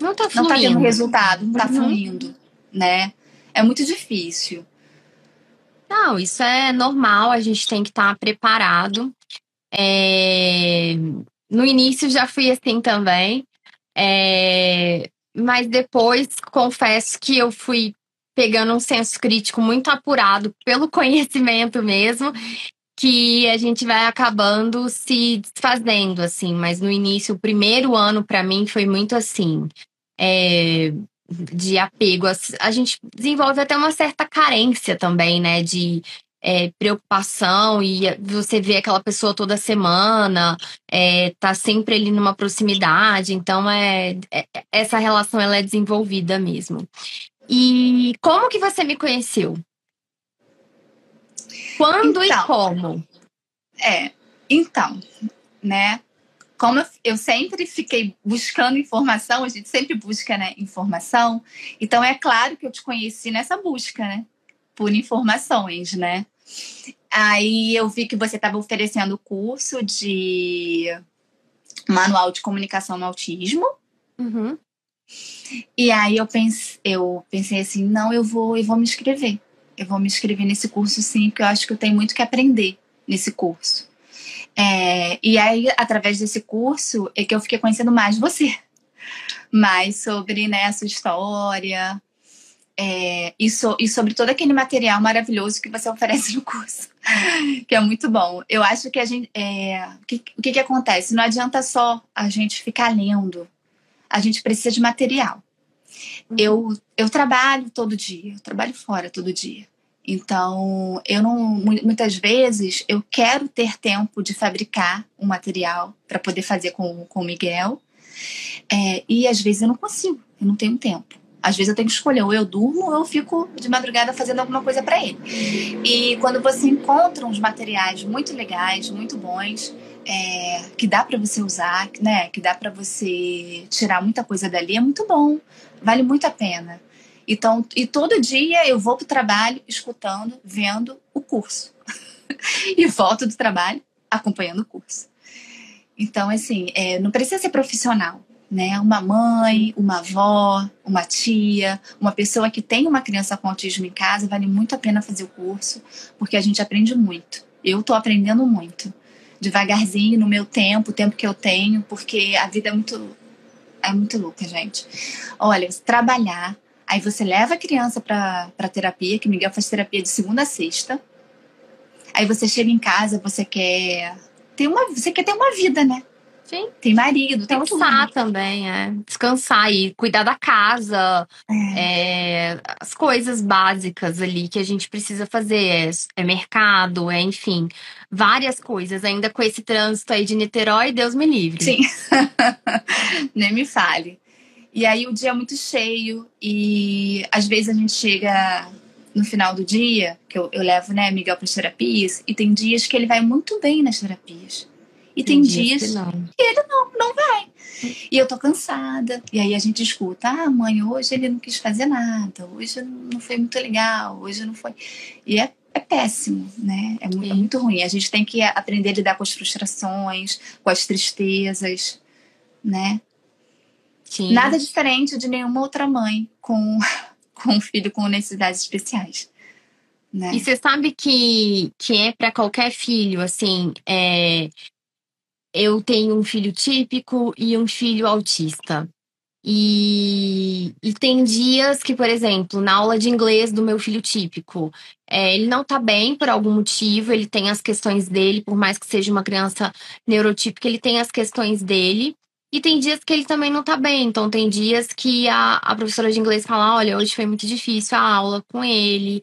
não tá fluindo. Não tá tendo resultado, não tá uhum. fluindo, né? É muito difícil. Não, isso é normal, a gente tem que estar tá preparado. É, no início já fui assim também. É... Mas depois confesso que eu fui pegando um senso crítico muito apurado pelo conhecimento mesmo, que a gente vai acabando se desfazendo, assim. Mas no início, o primeiro ano para mim foi muito assim. É, de apego. A gente desenvolve até uma certa carência também, né? De é, preocupação e você vê aquela pessoa toda semana, é, tá sempre ali numa proximidade, então é, é, essa relação ela é desenvolvida mesmo. E como que você me conheceu? Quando então, e como? É, então, né? Como eu, sempre fiquei buscando informação, a gente sempre busca, né, informação. Então é claro que eu te conheci nessa busca, né? por informações, né? Aí eu vi que você estava oferecendo o curso de manual de comunicação no autismo. Uhum. E aí eu pensei, eu pensei assim, não, eu vou, eu vou me inscrever. Eu vou me inscrever nesse curso sim, porque eu acho que eu tenho muito que aprender nesse curso. É, e aí, através desse curso, é que eu fiquei conhecendo mais você. Mais sobre né, a sua história, é, e, so, e, sobre todo aquele material maravilhoso que você oferece no curso, que é muito bom. Eu acho que a gente. É, o que, que, que acontece? Não adianta só a gente ficar lendo, a gente precisa de material. Uhum. Eu, eu trabalho todo dia, eu trabalho fora todo dia. Então, eu não. Muitas vezes eu quero ter tempo de fabricar um material para poder fazer com, com o Miguel. É, e às vezes eu não consigo, eu não tenho tempo. Às vezes eu tenho que escolher, ou eu durmo ou eu fico de madrugada fazendo alguma coisa para ele. E quando você encontra uns materiais muito legais, muito bons, é, que dá para você usar, né, que dá para você tirar muita coisa dali, é muito bom, vale muito a pena. Então, e todo dia eu vou para o trabalho escutando, vendo o curso. e volto do trabalho acompanhando o curso. Então, assim, é, não precisa ser profissional né? Uma mãe, uma avó, uma tia, uma pessoa que tem uma criança com autismo em casa, vale muito a pena fazer o curso, porque a gente aprende muito. Eu estou aprendendo muito. Devagarzinho, no meu tempo, o tempo que eu tenho, porque a vida é muito é muito louca, gente. Olha, trabalhar, aí você leva a criança para terapia, que Miguel faz terapia de segunda a sexta. Aí você chega em casa, você quer ter uma, você quer ter uma vida, né? Sim. Tem marido, tem Descansar também, é. Descansar e cuidar da casa. É. É, as coisas básicas ali que a gente precisa fazer. É, é, mercado, é enfim. Várias coisas. Ainda com esse trânsito aí de Niterói, Deus me livre. Sim. Nem me fale. E aí o dia é muito cheio e às vezes a gente chega no final do dia, que eu, eu levo, né, Miguel para as terapias, e tem dias que ele vai muito bem nas terapias. E tem, tem dias, dias que, que, ele não, não vai. E eu tô cansada. E aí a gente escuta: ah, mãe, hoje ele não quis fazer nada, hoje não foi muito legal, hoje não foi. E é, é péssimo, né? É muito, é muito ruim. A gente tem que aprender a lidar com as frustrações, com as tristezas, né? Sim. Nada diferente de nenhuma outra mãe com, com um filho com necessidades especiais. Né? E você sabe que, que é para qualquer filho, assim, é, eu tenho um filho típico e um filho autista. E, e, tem dias que, por exemplo, na aula de inglês do meu filho típico, é, ele não tá bem por algum motivo, ele tem as questões dele, por mais que seja uma criança neurotípica, ele tem as questões dele. E tem dias que ele também não tá bem. Então, tem dias que a, a professora de inglês fala: olha, hoje foi muito difícil a aula com ele.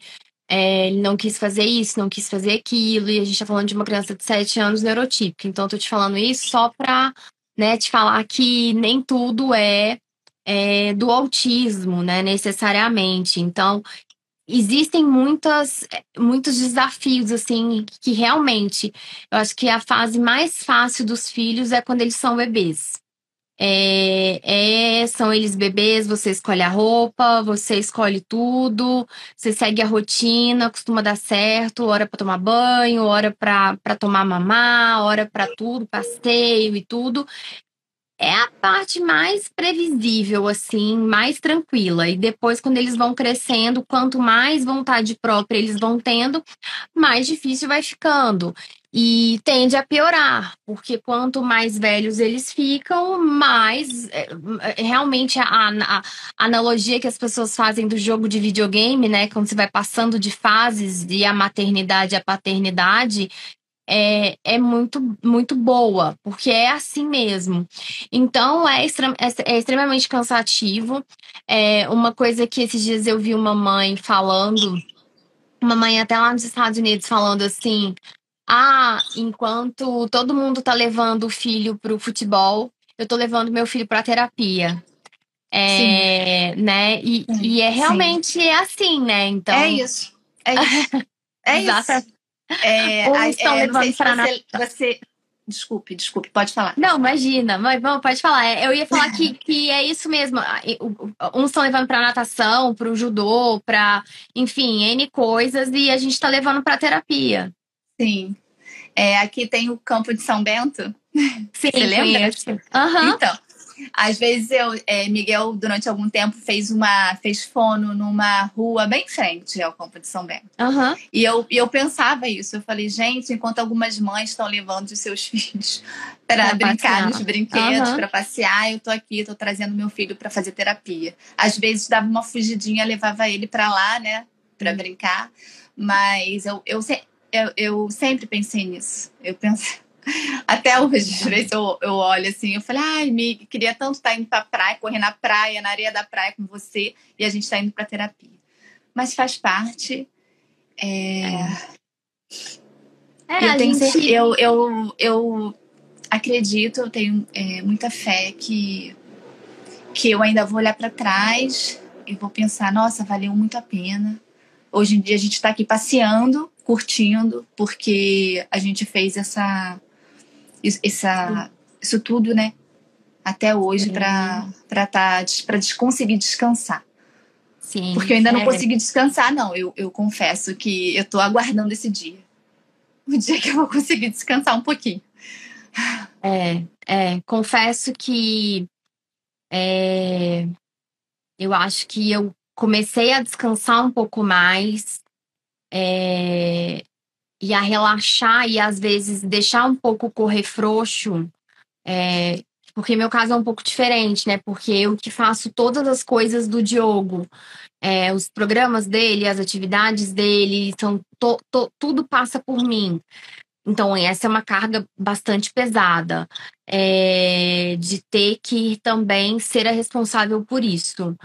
É, ele não quis fazer isso, não quis fazer aquilo, e a gente tá falando de uma criança de 7 anos neurotípica. Então, eu tô te falando isso só pra né, te falar que nem tudo é, é do autismo, né, necessariamente. Então, existem muitas, muitos desafios, assim, que realmente eu acho que a fase mais fácil dos filhos é quando eles são bebês. É, é, são eles bebês, você escolhe a roupa, você escolhe tudo, você segue a rotina, costuma dar certo, hora para tomar banho, hora para tomar mamar, hora para tudo, passeio e tudo é a parte mais previsível, assim, mais tranquila. E depois, quando eles vão crescendo, quanto mais vontade própria eles vão tendo, mais difícil vai ficando. E tende a piorar, porque quanto mais velhos eles ficam, mais é, é, realmente a, a, analogia que as pessoas fazem do jogo de videogame, né? Quando você vai passando de fases e a maternidade a paternidade, é, é muito, muito boa, porque é assim mesmo. Então, é, extrem, é, é extremamente cansativo. É uma coisa que esses dias eu vi uma mãe falando, uma mãe até lá nos Estados Unidos falando assim: ah, enquanto todo mundo tá levando o filho pro futebol, eu tô levando meu filho pra terapia. É, Sim. né? E, e é realmente é assim, né? Então. É isso. É isso. É isso. É, Ou estão é, levando para você, você, Desculpe, desculpe, pode falar. Não, imagina, mas vamos, pode falar. É, eu ia falar que, que é isso mesmo. Uns estão levando para natação, para o judô, para, enfim, N coisas, e a gente está levando para terapia. Sim. É, aqui tem o campo de São Bento. Sim, Você lembra? Uhum. Então, às vezes eu, é, Miguel, durante algum tempo, fez uma fez fono numa rua bem frente ao campo de São Bento. Uhum. E eu, eu pensava isso. Eu falei, gente, enquanto algumas mães estão levando os seus filhos para brincar passear. nos brinquedos, uhum. para passear, eu tô aqui, tô trazendo meu filho para fazer terapia. Às vezes dava uma fugidinha, levava ele para lá, né, para uhum. brincar. Mas eu, eu, eu, eu sempre pensei nisso. Eu pensei até hoje, às vezes eu, eu olho assim, eu falei, ai, Mig, queria tanto estar tá indo pra praia, correr na praia, na areia da praia com você, e a gente está indo pra terapia. Mas faz parte. É... É, eu, tenho, gente... eu, eu, eu acredito, eu tenho é, muita fé que, que eu ainda vou olhar para trás e vou pensar, nossa, valeu muito a pena. Hoje em dia a gente está aqui passeando, curtindo, porque a gente fez essa essa, isso tudo, né? Até hoje, para para tá, conseguir descansar. Sim. Porque eu ainda não é. consegui descansar, não. Eu, eu confesso que eu tô aguardando esse dia. O dia que eu vou conseguir descansar um pouquinho. É, é. Confesso que é, eu acho que eu comecei a descansar um pouco mais. É, e a relaxar e às vezes deixar um pouco correr frouxo, é, porque meu caso é um pouco diferente, né? Porque eu que faço todas as coisas do Diogo, é, os programas dele, as atividades dele, são to, to, tudo passa por mim. Então, essa é uma carga bastante pesada, é, de ter que também ser a responsável por isso.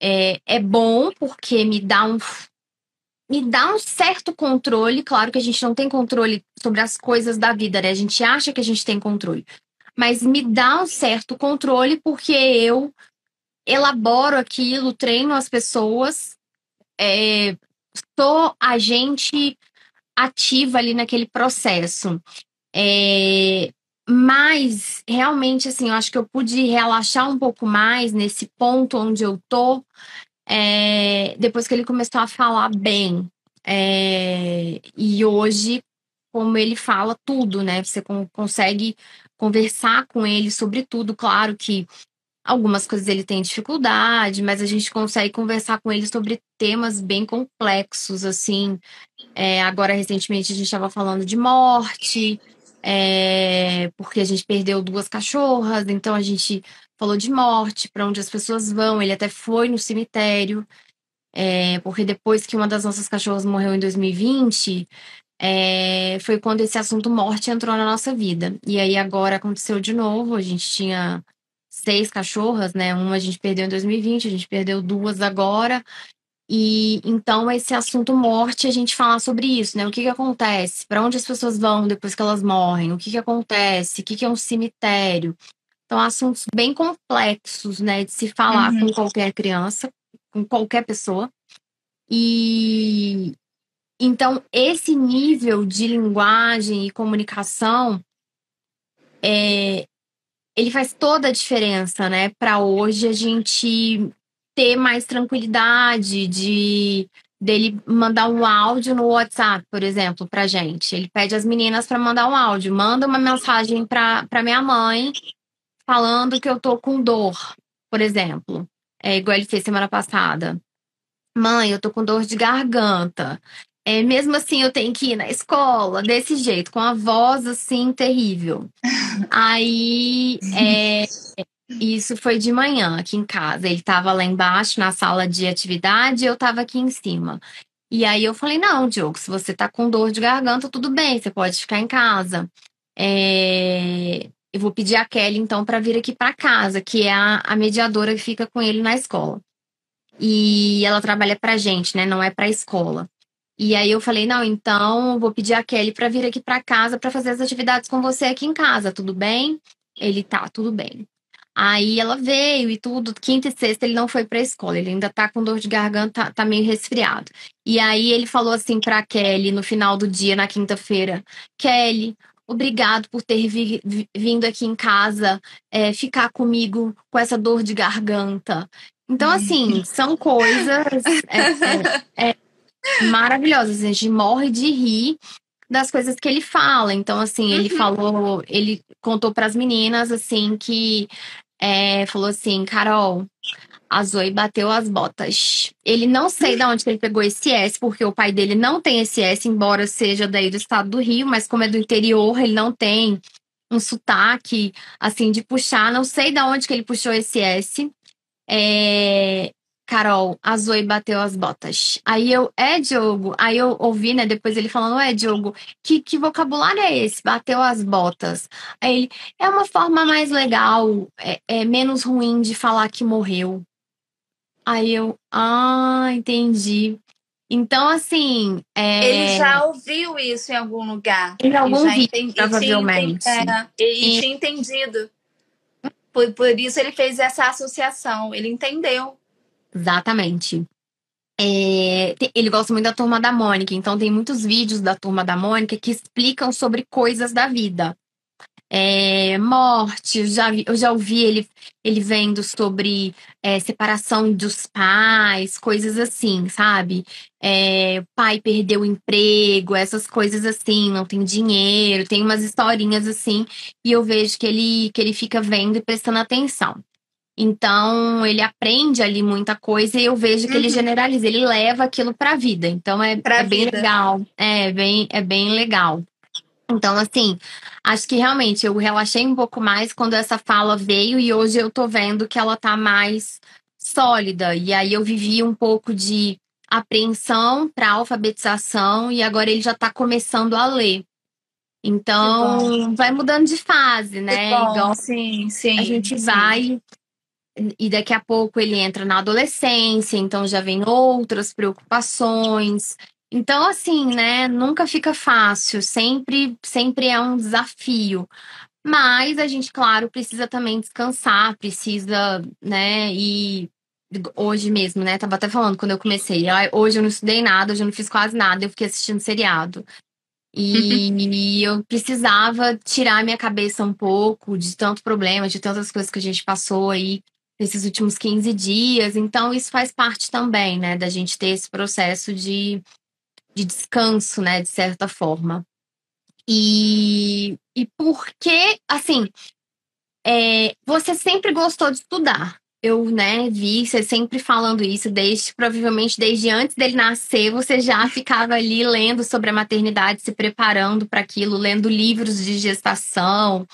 É, é bom porque me dá um me dá um certo controle. Claro que a gente não tem controle sobre as coisas da vida, né? A gente acha que a gente tem controle. Mas me dá um certo controle porque eu elaboro aquilo, treino as pessoas, é, sou agente ativa ali naquele processo. É, mas realmente, assim, eu acho que eu pude relaxar um pouco mais nesse ponto onde eu tô, é, depois que ele começou a falar bem. É, e hoje, como ele fala tudo, né? Você consegue conversar com ele sobre tudo. Claro que algumas coisas ele tem dificuldade, mas a gente consegue conversar com ele sobre temas bem complexos, assim. É, agora, recentemente, a gente estava falando de morte, é, porque a gente perdeu duas cachorras, então a gente falou de morte, para onde as pessoas vão. Ele até foi no cemitério, é, porque depois que uma das nossas cachorras morreu em 2020, é, foi quando esse assunto morte entrou na nossa vida. E aí agora aconteceu de novo. A gente tinha seis cachorras, né? Uma a gente perdeu em 2020, a gente perdeu duas agora. E então esse assunto morte, a gente falar sobre isso, né? O que que acontece? Para onde as pessoas vão depois que elas morrem? O que que acontece? O que que é um cemitério? Então assuntos bem complexos, né, de se falar uhum. com qualquer criança, com qualquer pessoa. E então esse nível de linguagem e comunicação é, ele faz toda a diferença, né? Para hoje a gente ter mais tranquilidade de dele mandar um áudio no WhatsApp, por exemplo, pra gente. Ele pede as meninas para mandar um áudio, manda uma mensagem para minha mãe falando que eu tô com dor, por exemplo. É igual ele fez semana passada. Mãe, eu tô com dor de garganta. É, mesmo assim, eu tenho que ir na escola desse jeito, com a voz assim terrível. Aí, é, isso foi de manhã aqui em casa. Ele estava lá embaixo na sala de atividade e eu estava aqui em cima. E aí eu falei: não, Diogo, se você tá com dor de garganta, tudo bem, você pode ficar em casa. É... Eu vou pedir a Kelly, então, para vir aqui para casa, que é a, a mediadora que fica com ele na escola. E ela trabalha pra gente, né? Não é pra escola. E aí eu falei: não, então vou pedir a Kelly para vir aqui para casa para fazer as atividades com você aqui em casa, tudo bem? Ele tá, tudo bem. Aí ela veio e tudo, quinta e sexta ele não foi pra escola, ele ainda tá com dor de garganta, tá, tá meio resfriado. E aí ele falou assim pra Kelly no final do dia, na quinta-feira: Kelly, obrigado por ter vi, vindo aqui em casa é, ficar comigo com essa dor de garganta. Então, assim, são coisas é, é, é maravilhosas. A gente morre de rir das coisas que ele fala. Então, assim, ele uhum. falou, ele contou para as meninas, assim, que é, falou assim, Carol, a Zoe bateu as botas. Ele não sei de onde ele pegou esse S, porque o pai dele não tem esse S, embora seja daí do estado do Rio, mas como é do interior, ele não tem um sotaque, assim, de puxar. Não sei de onde que ele puxou esse S. É, Carol, a Zoe bateu as botas. Aí eu, é, Diogo. Aí eu ouvi, né, depois ele falando, é, Diogo, que, que vocabulário é esse? Bateu as botas. Aí ele, é uma forma mais legal, é, é menos ruim de falar que morreu. Aí eu, ah, entendi. Então, assim. É... Ele já ouviu isso em algum lugar. Em algum vídeo, entendi, provavelmente. E, tinha, é, e, e tinha entendido. Por, por isso ele fez essa associação. Ele entendeu. Exatamente. É, ele gosta muito da turma da Mônica, então tem muitos vídeos da turma da Mônica que explicam sobre coisas da vida. É, morte, eu já, vi, eu já ouvi ele, ele vendo sobre é, separação dos pais, coisas assim, sabe? É, pai perdeu o emprego, essas coisas assim, não tem dinheiro, tem umas historinhas assim, e eu vejo que ele, que ele fica vendo e prestando atenção. Então, ele aprende ali muita coisa e eu vejo que uhum. ele generaliza, ele leva aquilo para a vida. Então, é, é bem legal. É bem, é bem legal. Então, assim, acho que realmente eu relaxei um pouco mais quando essa fala veio e hoje eu tô vendo que ela tá mais sólida. E aí eu vivi um pouco de apreensão para alfabetização e agora ele já tá começando a ler. Então, vai mudando de fase, né? Bom, Igual sim, sim. A gente sim. vai e daqui a pouco ele entra na adolescência, então já vem outras preocupações. Então, assim, né, nunca fica fácil, sempre, sempre é um desafio. Mas a gente, claro, precisa também descansar, precisa, né, e hoje mesmo, né, tava até falando quando eu comecei, hoje eu não estudei nada, hoje eu não fiz quase nada, eu fiquei assistindo seriado. E eu precisava tirar minha cabeça um pouco de tanto problema, de tantas coisas que a gente passou aí nesses últimos 15 dias. Então, isso faz parte também, né, da gente ter esse processo de, de descanso, né, de certa forma. E, e porque, assim, é, você sempre gostou de estudar, eu, né, vi você sempre falando isso, desde provavelmente desde antes dele nascer, você já ficava ali lendo sobre a maternidade, se preparando para aquilo, lendo livros de gestação,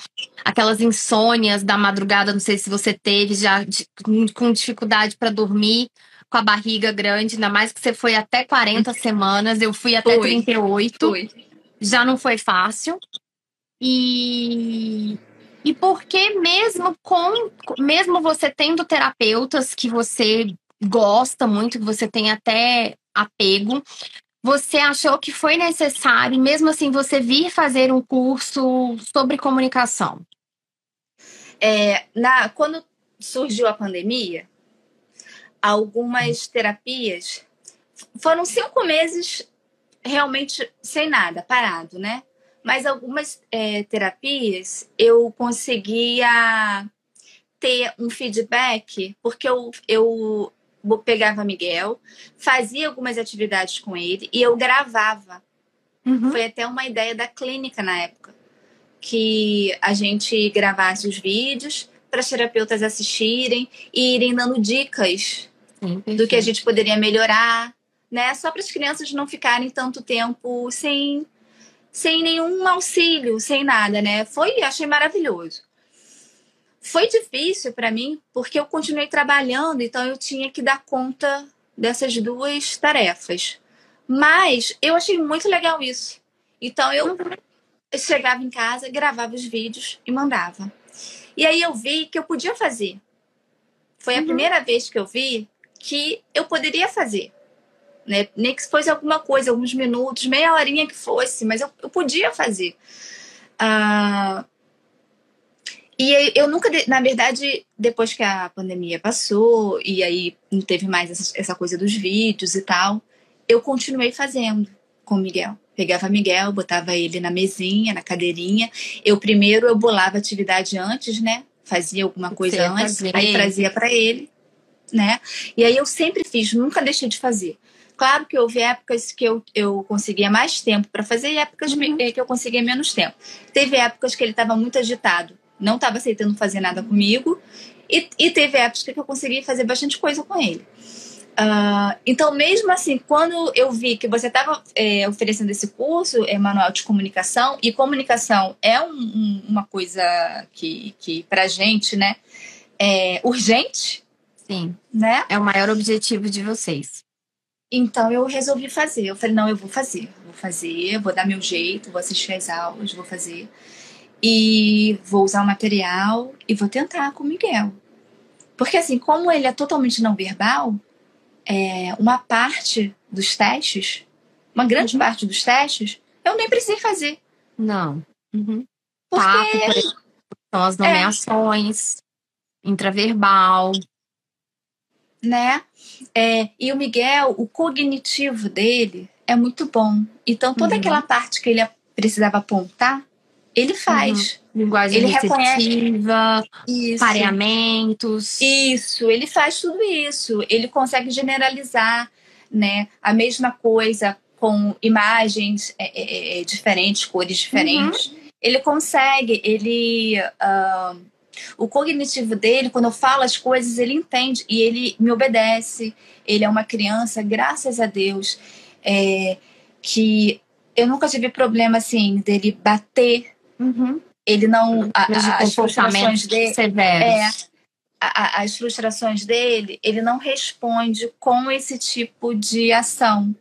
aquelas insônias da madrugada, não sei se você teve já de, com dificuldade para dormir, com a barriga grande, ainda mais que você foi até 40 semanas, eu fui até foi, 38. Foi. Já não foi fácil. E e porque mesmo com mesmo você tendo terapeutas que você gosta muito, que você tem até apego, você achou que foi necessário, mesmo assim, você vir fazer um curso sobre comunicação? É, na, quando surgiu a pandemia, algumas terapias foram cinco meses realmente sem nada, parado, né? Mas algumas é, terapias eu conseguia ter um feedback, porque eu, eu pegava Miguel, fazia algumas atividades com ele e eu gravava. Uhum. Foi até uma ideia da clínica na época, que a gente gravasse os vídeos para os terapeutas assistirem e irem dando dicas Sim, do que a gente poderia melhorar, né? Só para as crianças não ficarem tanto tempo sem sem nenhum auxílio, sem nada, né? Foi, achei maravilhoso. Foi difícil para mim porque eu continuei trabalhando, então eu tinha que dar conta dessas duas tarefas. Mas eu achei muito legal isso. Então eu chegava em casa, gravava os vídeos e mandava. E aí eu vi que eu podia fazer. Foi a uhum. primeira vez que eu vi que eu poderia fazer. Né? Nem que fosse alguma coisa, alguns minutos, meia horinha que fosse, mas eu, eu podia fazer. Ah, e eu nunca, na verdade, depois que a pandemia passou e aí não teve mais essa, essa coisa dos vídeos e tal, eu continuei fazendo com o Miguel. Pegava Miguel, botava ele na mesinha, na cadeirinha. Eu primeiro eu bolava atividade antes, né? Fazia alguma coisa Você antes, aí trazia para ele, né? E aí eu sempre fiz, nunca deixei de fazer. Claro que houve épocas que eu, eu conseguia mais tempo para fazer e épocas uhum. que eu conseguia menos tempo. Teve épocas que ele estava muito agitado não estava aceitando fazer nada comigo. E, e teve épocas que eu consegui fazer bastante coisa com ele. Uh, então, mesmo assim, quando eu vi que você estava é, oferecendo esse curso, é, manual de comunicação, e comunicação é um, um, uma coisa que, que para gente, né, é urgente. Sim. Né? É o maior objetivo de vocês. Então, eu resolvi fazer. Eu falei, não, eu vou fazer. Vou fazer, vou dar meu jeito, vou assistir as aulas, vou fazer. E vou usar o material e vou tentar com o Miguel. Porque, assim, como ele é totalmente não verbal, é, uma parte dos testes, uma grande uhum. parte dos testes, eu nem precisei fazer. Não. Uhum. Porque... Papo, são as nomeações, é. intraverbal. Né? É, e o Miguel, o cognitivo dele é muito bom. Então, toda uhum. aquela parte que ele precisava apontar, ele faz. Uhum. Linguagem ele reconhece isso. pareamentos. Isso, ele faz tudo isso. Ele consegue generalizar, né? A mesma coisa com imagens é, é, é, é diferentes, cores diferentes. Uhum. Ele consegue, ele. Uh, o cognitivo dele, quando eu falo as coisas, ele entende e ele me obedece. Ele é uma criança, graças a Deus, é, que eu nunca tive problema assim dele bater Uhum. Ele não. A, a, as frustrações dele. É, a, as frustrações dele, ele não responde com esse tipo de ação.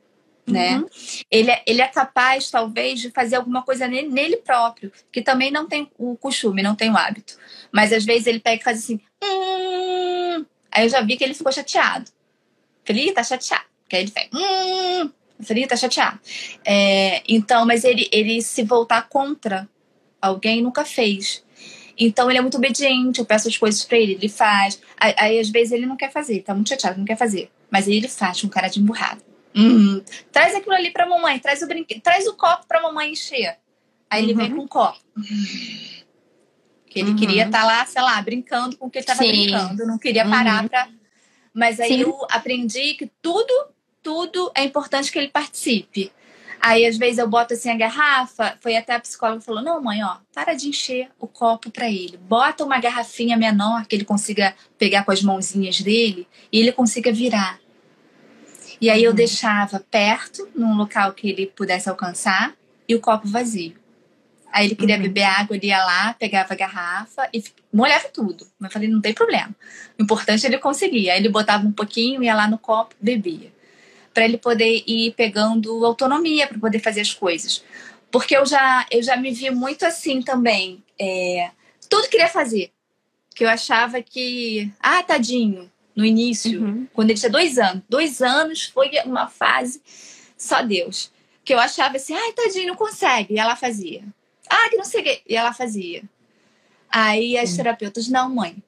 Né? Uhum. Ele, é, ele é capaz, talvez, de fazer alguma coisa nele, nele, próprio, que também não tem o costume, não tem o hábito. Mas às vezes ele pega e faz assim. Hum! Aí eu já vi que ele ficou chateado. Falei, tá chateado. Que aí ele faz. Hum! Eu falei, tá chateado. É, então, mas ele, ele se voltar contra alguém nunca fez. Então ele é muito obediente, eu peço as coisas para ele, ele faz. Aí, aí, às vezes ele não quer fazer, tá muito chateado, não quer fazer. Mas ele faz com cara de emburrado. Uhum. Traz aquilo ali pra mamãe, traz o brinquedo, traz o copo pra mamãe encher. Aí uhum. ele vem uhum. com o copo. Que ele uhum. queria estar tá lá, sei lá, brincando com o que ele tava Sim. brincando, não queria parar uhum. pra. Mas aí Sim. eu aprendi que tudo, tudo é importante que ele participe. Aí, às vezes, eu boto assim a garrafa. Foi até a psicóloga falou: Não, mãe, ó, para de encher o copo para ele. Bota uma garrafinha menor que ele consiga pegar com as mãozinhas dele e ele consiga virar. E aí, eu uhum. deixava perto, num local que ele pudesse alcançar, e o copo vazio. Aí ele queria uhum. beber água, ele ia lá, pegava a garrafa e molhava tudo. Mas eu falei, não tem problema. O importante é ele conseguir. Aí ele botava um pouquinho, ia lá no copo, bebia para ele poder ir pegando autonomia para poder fazer as coisas. Porque eu já, eu já me vi muito assim também. É, tudo queria fazer. Que eu achava que, ah, tadinho, no início, uhum. quando ele tinha dois anos. Dois anos foi uma fase, só Deus. Que eu achava assim, ai, tadinho, não consegue. E ela fazia. Ah, que não sei o quê. E ela fazia. Aí as uhum. terapeutas, não, mãe.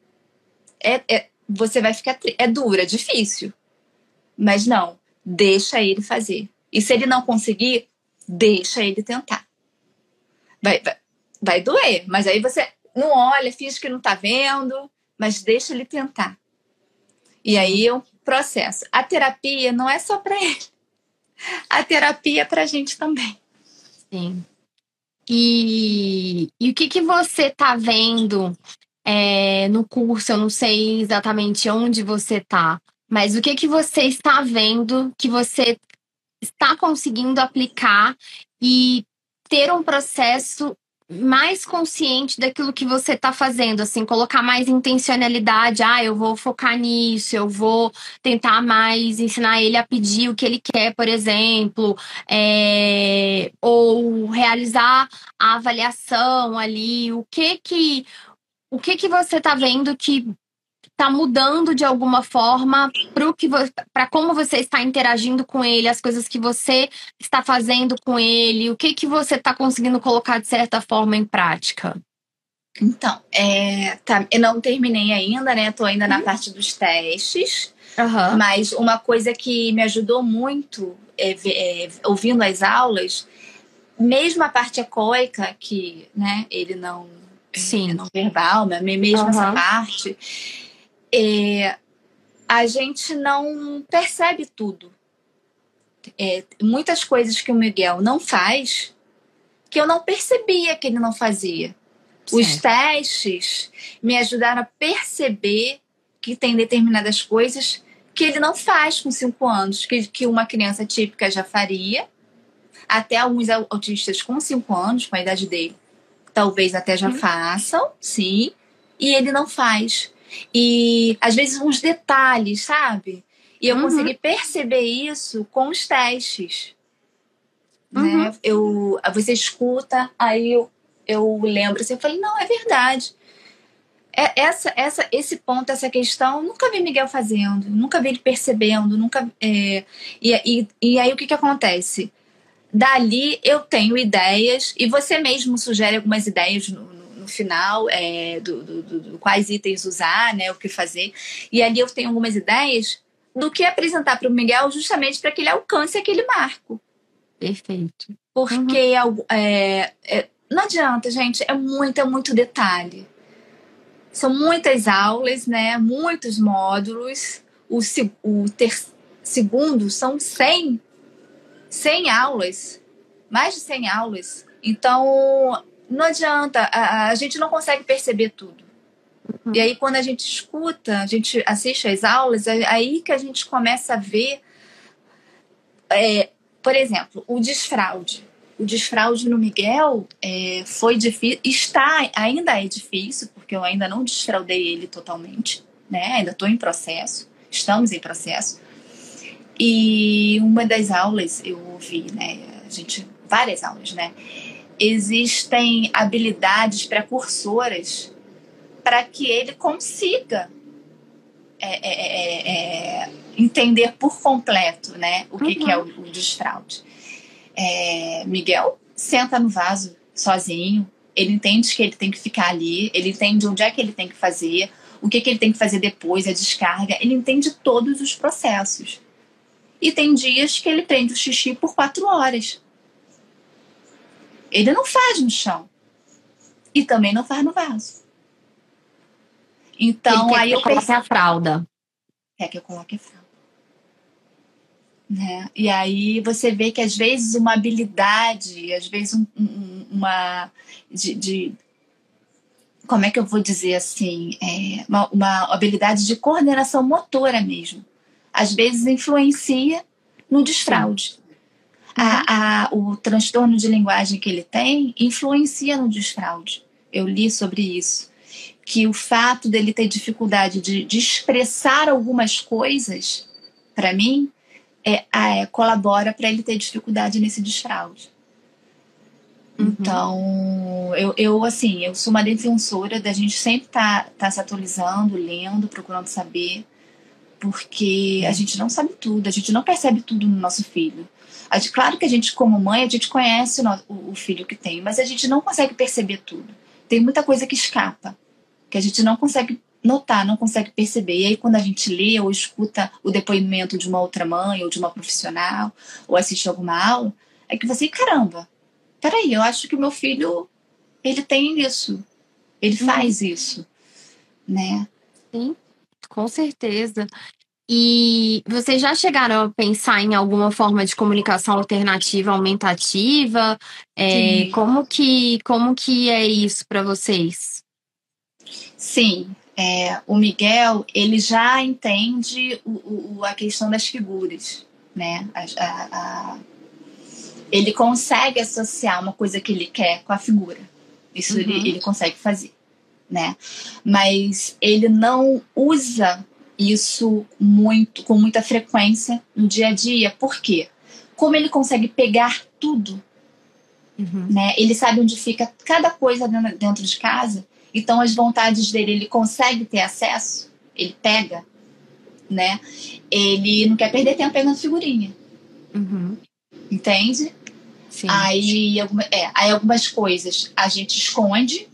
É, é, você vai ficar. É dura, é difícil. Mas não, deixa ele fazer. E se ele não conseguir, deixa ele tentar. Vai, vai, vai doer, mas aí você não olha, finge que não tá vendo, mas deixa ele tentar. E aí é um processo. A terapia não é só para ele. A terapia é pra gente também. Sim. E, e o que, que você tá vendo é, no curso? Eu não sei exatamente onde você tá, mas o que, que você está vendo que você está conseguindo aplicar e ter um processo mais consciente daquilo que você está fazendo, assim, colocar mais intencionalidade. Ah, eu vou focar nisso, eu vou tentar mais ensinar ele a pedir o que ele quer, por exemplo, é, ou realizar a avaliação ali. O que que o que que você está vendo que está mudando de alguma forma para como você está interagindo com ele, as coisas que você está fazendo com ele, o que que você está conseguindo colocar de certa forma em prática? Então, é, tá, eu não terminei ainda, né? Tô ainda na uhum. parte dos testes. Uhum. Mas uma coisa que me ajudou muito é, é, ouvindo as aulas, mesmo a parte ecoica, que né, ele não, Sim. É, não verbal, mesmo uhum. essa parte, é, a gente não percebe tudo. É, muitas coisas que o Miguel não faz que eu não percebia que ele não fazia. Certo. Os testes me ajudaram a perceber que tem determinadas coisas que ele não faz com cinco anos, que, que uma criança típica já faria, até alguns autistas com cinco anos, com a idade dele, talvez até já uhum. façam, sim, e ele não faz. E às vezes uns detalhes, sabe? E eu uhum. consegui perceber isso com os testes. Né? Uhum. Né? Eu, você escuta, aí eu, eu lembro assim, eu falei, não, é verdade. É, essa, essa, esse ponto, essa questão, nunca vi Miguel fazendo, nunca vi ele percebendo, nunca. É, e, e, e aí o que, que acontece? Dali eu tenho ideias, e você mesmo sugere algumas ideias no, final é, do, do, do, quais itens usar, né, o que fazer. E ali eu tenho algumas ideias do que apresentar para o Miguel justamente para que ele alcance aquele marco. Perfeito. Porque uhum. é, é, não adianta, gente, é muito, é muito detalhe. São muitas aulas, né? Muitos módulos. O, o ter, segundo são 100, 100 aulas, mais de 100 aulas. Então, não adianta, a, a gente não consegue perceber tudo. Uhum. E aí, quando a gente escuta, a gente assiste às aulas, é aí que a gente começa a ver, é, por exemplo, o desfraude. O desfraude no Miguel é, foi difícil, está, ainda é difícil, porque eu ainda não desfraudei ele totalmente, né? Ainda estou em processo, estamos em processo. E uma das aulas eu ouvi, né? A gente, várias aulas, né? Existem habilidades precursoras para que ele consiga é, é, é, é, entender por completo né, o que, uhum. que é o, uhum. o desfraude. É, Miguel senta no vaso sozinho, ele entende que ele tem que ficar ali, ele entende onde é que ele tem que fazer, o que, que ele tem que fazer depois, a descarga, ele entende todos os processos. E tem dias que ele prende o xixi por quatro horas. Ele não faz no chão. E também não faz no vaso. Então, aí eu coloque a fralda. Quer que eu coloque a fralda. Né? E aí você vê que às vezes uma habilidade, às vezes um, um, uma de, de, como é que eu vou dizer assim, é, uma, uma habilidade de coordenação motora mesmo, às vezes influencia no desfraude a, a, o transtorno de linguagem que ele tem influencia no desfraude. Eu li sobre isso. Que o fato dele ter dificuldade de, de expressar algumas coisas, para mim, é, é, colabora para ele ter dificuldade nesse desfraude. Uhum. Então, eu, eu, assim, eu sou uma defensora da gente sempre estar tá, tá se atualizando, lendo, procurando saber, porque a gente não sabe tudo, a gente não percebe tudo no nosso filho. A gente, claro que a gente, como mãe, a gente conhece o, o filho que tem, mas a gente não consegue perceber tudo. Tem muita coisa que escapa, que a gente não consegue notar, não consegue perceber. E aí, quando a gente lê ou escuta o depoimento de uma outra mãe ou de uma profissional, ou assiste alguma aula, é que você, caramba, peraí, eu acho que o meu filho, ele tem isso, ele uhum. faz isso, né? Sim, com certeza. E vocês já chegaram a pensar em alguma forma de comunicação alternativa aumentativa? É, como que como que é isso para vocês? Sim, é, o Miguel ele já entende o, o, a questão das figuras, né? A, a, a, ele consegue associar uma coisa que ele quer com a figura. Isso uhum. ele, ele consegue fazer, né? Mas ele não usa isso muito com muita frequência no dia a dia. Por quê? Como ele consegue pegar tudo, uhum. né? Ele sabe onde fica cada coisa dentro de casa. Então as vontades dele ele consegue ter acesso. Ele pega, né? Ele não quer perder tempo pegando figurinha. Uhum. Entende? Sim. Aí, é, aí algumas coisas a gente esconde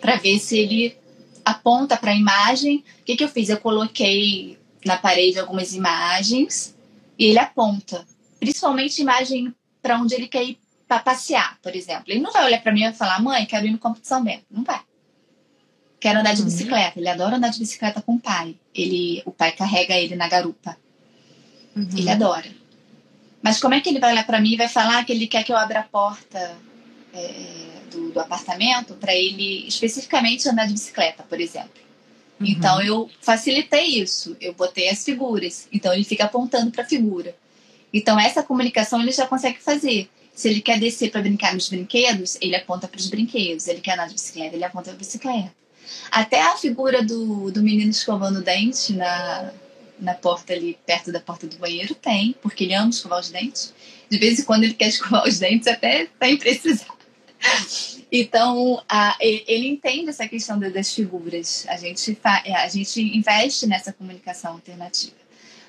para ver se ele aponta para a imagem. O que, que eu fiz? Eu coloquei na parede algumas imagens e ele aponta. Principalmente imagem para onde ele quer ir para passear, por exemplo. Ele não vai olhar para mim e falar, mãe, quero ir no Campo de São Bento. Não vai. Quero andar de uhum. bicicleta. Ele adora andar de bicicleta com o pai. Ele, o pai carrega ele na garupa. Uhum. Ele adora. Mas como é que ele vai olhar para mim e vai falar que ele quer que eu abra a porta? É, do, do apartamento para ele especificamente andar de bicicleta, por exemplo. Uhum. Então eu facilitei isso, eu botei as figuras. Então ele fica apontando para a figura. Então essa comunicação ele já consegue fazer. Se ele quer descer para brincar nos brinquedos, ele aponta para os brinquedos. Ele quer andar de bicicleta, ele aponta para a bicicleta. Até a figura do, do menino escovando o dente na, na porta ali, perto da porta do banheiro, tem, porque ele ama escovar os dentes. De vez em quando ele quer escovar os dentes até sem precisar. Então, a, ele entende essa questão das figuras. A gente, fa, é, a gente investe nessa comunicação alternativa.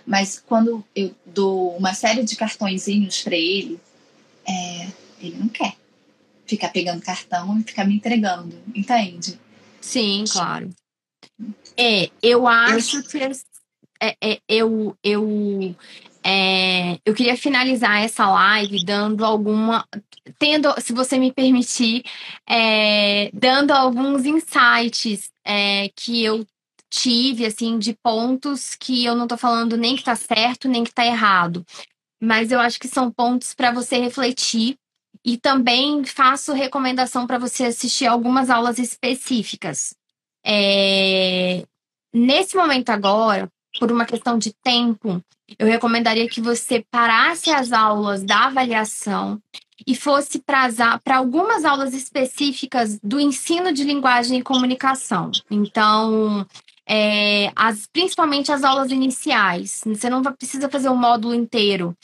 Mas quando eu dou uma série de cartõezinhos para ele, é, ele não quer ficar pegando cartão e ficar me entregando, entende? Sim, claro. É, eu acho que é, é, eu, eu é, eu queria finalizar essa live dando alguma. Tendo, se você me permitir, é, dando alguns insights é, que eu tive, assim, de pontos que eu não tô falando nem que tá certo, nem que tá errado. Mas eu acho que são pontos para você refletir. E também faço recomendação para você assistir algumas aulas específicas. É, nesse momento agora, por uma questão de tempo, eu recomendaria que você parasse as aulas da avaliação e fosse para algumas aulas específicas do ensino de linguagem e comunicação. Então, é, as, principalmente as aulas iniciais. Você não precisa fazer o módulo inteiro,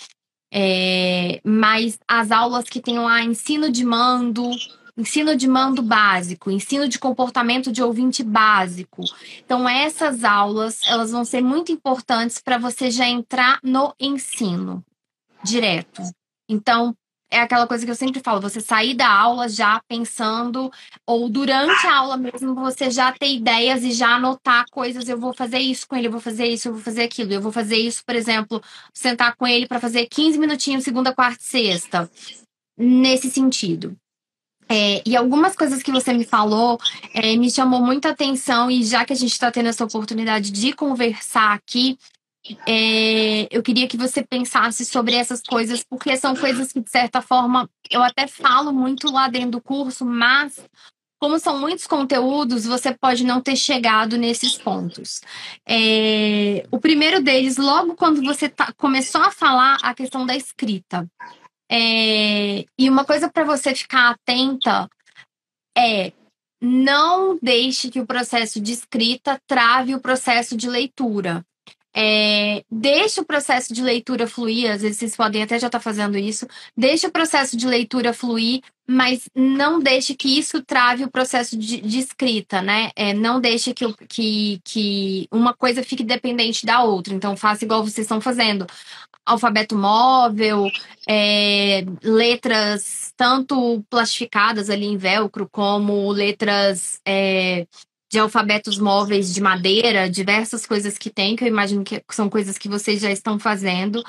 é, mas as aulas que tem lá ensino de mando, ensino de mando básico, ensino de comportamento de ouvinte básico. Então essas aulas, elas vão ser muito importantes para você já entrar no ensino direto. Então, é aquela coisa que eu sempre falo, você sair da aula já pensando, ou durante a aula mesmo, você já ter ideias e já anotar coisas. Eu vou fazer isso com ele, eu vou fazer isso, eu vou fazer aquilo. Eu vou fazer isso, por exemplo, sentar com ele para fazer 15 minutinhos, segunda, quarta e sexta. Nesse sentido. É, e algumas coisas que você me falou é, me chamou muita atenção, e já que a gente está tendo essa oportunidade de conversar aqui, é, eu queria que você pensasse sobre essas coisas, porque são coisas que, de certa forma, eu até falo muito lá dentro do curso, mas como são muitos conteúdos, você pode não ter chegado nesses pontos. É, o primeiro deles, logo quando você tá, começou a falar a questão da escrita. É, e uma coisa para você ficar atenta é não deixe que o processo de escrita trave o processo de leitura. É, deixa o processo de leitura fluir, às vezes vocês podem até já estar tá fazendo isso, deixa o processo de leitura fluir, mas não deixe que isso trave o processo de, de escrita, né? É, não deixe que, que, que uma coisa fique dependente da outra. Então, faça igual vocês estão fazendo. Alfabeto móvel, é, letras tanto plastificadas ali em velcro, como letras é, de alfabetos móveis de madeira, diversas coisas que tem, que eu imagino que são coisas que vocês já estão fazendo.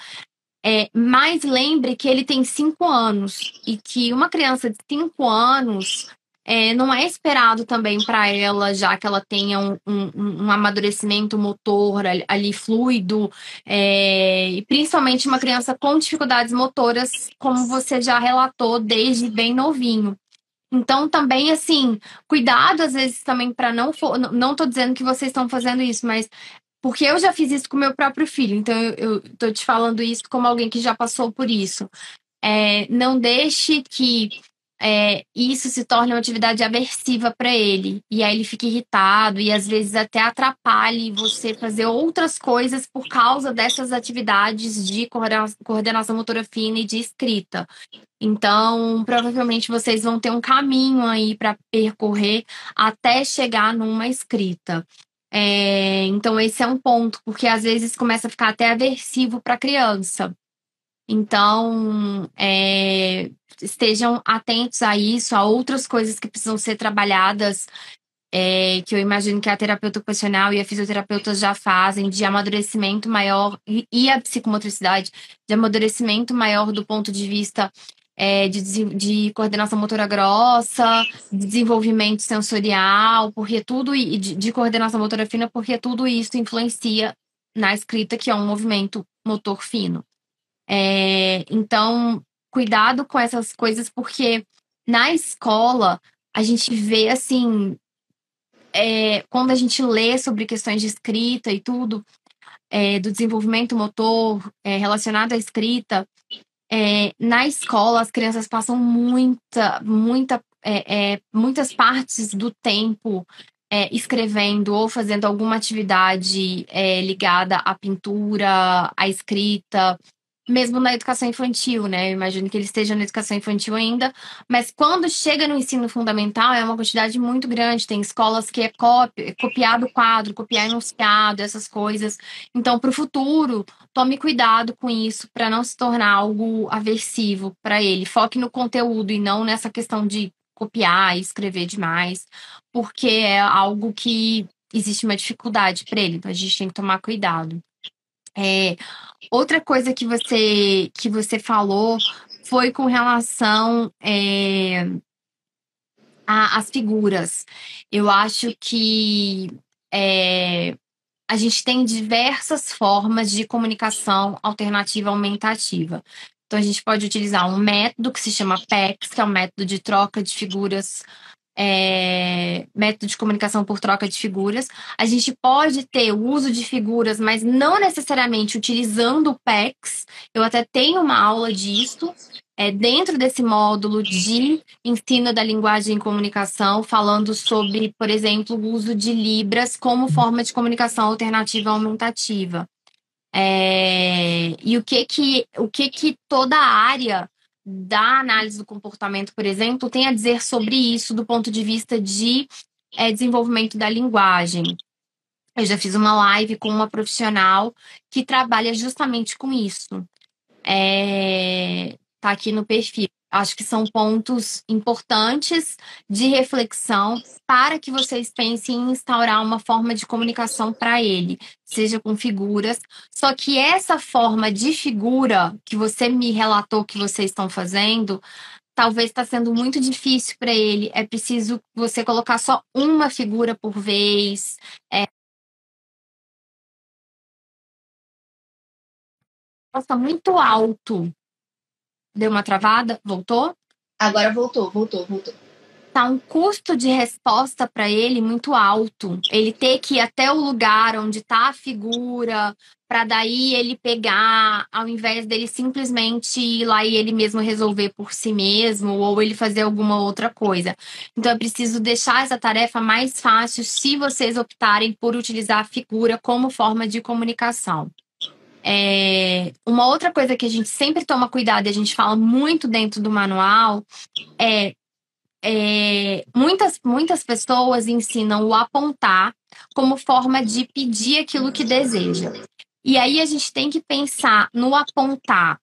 É, mas lembre que ele tem cinco anos e que uma criança de cinco anos é, não é esperado também para ela, já que ela tenha um, um, um amadurecimento motor ali, ali fluido, é, e principalmente uma criança com dificuldades motoras, como você já relatou desde bem novinho. Então, também, assim, cuidado às vezes também para não. Não tô dizendo que vocês estão fazendo isso, mas porque eu já fiz isso com meu próprio filho, então eu, eu tô te falando isso como alguém que já passou por isso. É, não deixe que é, isso se torne uma atividade aversiva para ele. E aí ele fica irritado e às vezes até atrapalhe você fazer outras coisas por causa dessas atividades de coordenação motora fina e de escrita. Então, provavelmente vocês vão ter um caminho aí para percorrer até chegar numa escrita. É, então, esse é um ponto, porque às vezes começa a ficar até aversivo para a criança. Então, é, estejam atentos a isso, a outras coisas que precisam ser trabalhadas, é, que eu imagino que a terapeuta ocupacional e a fisioterapeuta já fazem, de amadurecimento maior, e, a psicomotricidade, de amadurecimento maior do ponto de vista é, de, de, coordenação motora grossa, de desenvolvimento sensorial, porque tudo e de, de, coordenação motora fina, porque tudo isso influencia na escrita, que é um movimento motor fino. É, então, cuidado com essas coisas, porque na escola a gente vê assim, é, quando a gente lê sobre questões de escrita e tudo, é, do desenvolvimento motor é, relacionado à escrita, é, na escola as crianças passam muita, muita, é, é, muitas partes do tempo é, escrevendo ou fazendo alguma atividade ligada à pintura, à escrita, mesmo na educação infantil, né? Eu imagino que ele esteja na educação infantil ainda, mas quando chega no ensino fundamental é uma quantidade muito grande. Tem escolas que é copia, copiar do quadro, copiar enunciado, essas coisas. Então, para o futuro, tome cuidado com isso para não se tornar algo aversivo para ele. Foque no conteúdo e não nessa questão de copiar e escrever demais, porque é algo que existe uma dificuldade para ele. Então, a gente tem que tomar cuidado. É, outra coisa que você que você falou foi com relação é, às figuras. Eu acho que é, a gente tem diversas formas de comunicação alternativa aumentativa. Então, a gente pode utilizar um método que se chama PEX, que é um método de troca de figuras é, método de comunicação por troca de figuras. A gente pode ter o uso de figuras, mas não necessariamente utilizando o PEX. Eu até tenho uma aula disso. É, dentro desse módulo de ensino da linguagem e comunicação, falando sobre, por exemplo, o uso de Libras como forma de comunicação alternativa aumentativa. É, e o que que, o que que toda a área da análise do comportamento, por exemplo, tem a dizer sobre isso do ponto de vista de é, desenvolvimento da linguagem. Eu já fiz uma live com uma profissional que trabalha justamente com isso. É, tá aqui no perfil. Acho que são pontos importantes de reflexão para que vocês pensem em instaurar uma forma de comunicação para ele, seja com figuras. Só que essa forma de figura que você me relatou que vocês estão fazendo, talvez está sendo muito difícil para ele. É preciso você colocar só uma figura por vez. É... Nossa, muito alto. Deu uma travada? Voltou? Agora voltou, voltou, voltou. Tá um custo de resposta para ele muito alto. Ele ter que ir até o lugar onde tá a figura para daí ele pegar, ao invés dele simplesmente ir lá e ele mesmo resolver por si mesmo, ou ele fazer alguma outra coisa. Então é preciso deixar essa tarefa mais fácil se vocês optarem por utilizar a figura como forma de comunicação. É, uma outra coisa que a gente sempre toma cuidado e a gente fala muito dentro do manual é, é muitas, muitas pessoas ensinam o apontar como forma de pedir aquilo que deseja. E aí a gente tem que pensar no apontar.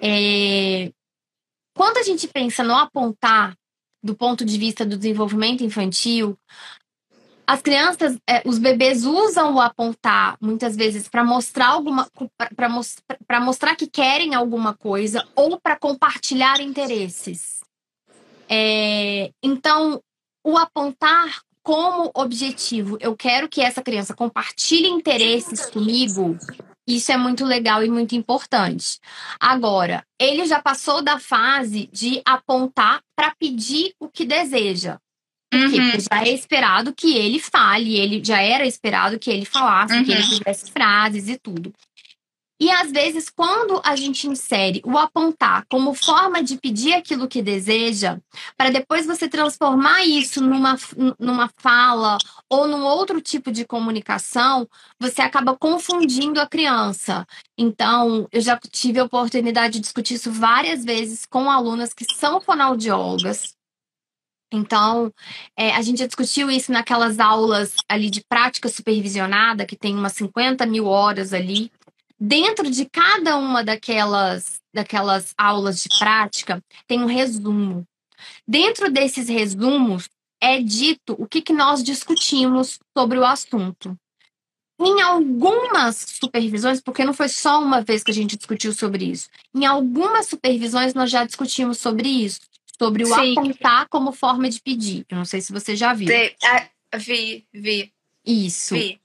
É... Quando a gente pensa no apontar do ponto de vista do desenvolvimento infantil, as crianças, é, os bebês usam o apontar muitas vezes para mostrar alguma, para mostrar que querem alguma coisa ou para compartilhar interesses. É, então, o apontar como objetivo, eu quero que essa criança compartilhe interesses comigo, isso é muito legal e muito importante. Agora, ele já passou da fase de apontar para pedir o que deseja. Porque uhum. já é esperado que ele fale, ele já era esperado que ele falasse, uhum. que ele uhum. fizesse frases e tudo. E às vezes, quando a gente insere o apontar como forma de pedir aquilo que deseja, para depois você transformar isso numa, numa fala ou num outro tipo de comunicação, você acaba confundindo a criança. Então, eu já tive a oportunidade de discutir isso várias vezes com alunas que são fonoaudiólogas. Então, é, a gente já discutiu isso naquelas aulas ali de prática supervisionada, que tem umas 50 mil horas ali dentro de cada uma daquelas, daquelas aulas de prática, tem um resumo. Dentro desses resumos, é dito o que, que nós discutimos sobre o assunto. Em algumas supervisões, porque não foi só uma vez que a gente discutiu sobre isso, em algumas supervisões nós já discutimos sobre isso, sobre o Sim. apontar como forma de pedir. Eu não sei se você já viu. Ah, vi, vi. Isso. Vi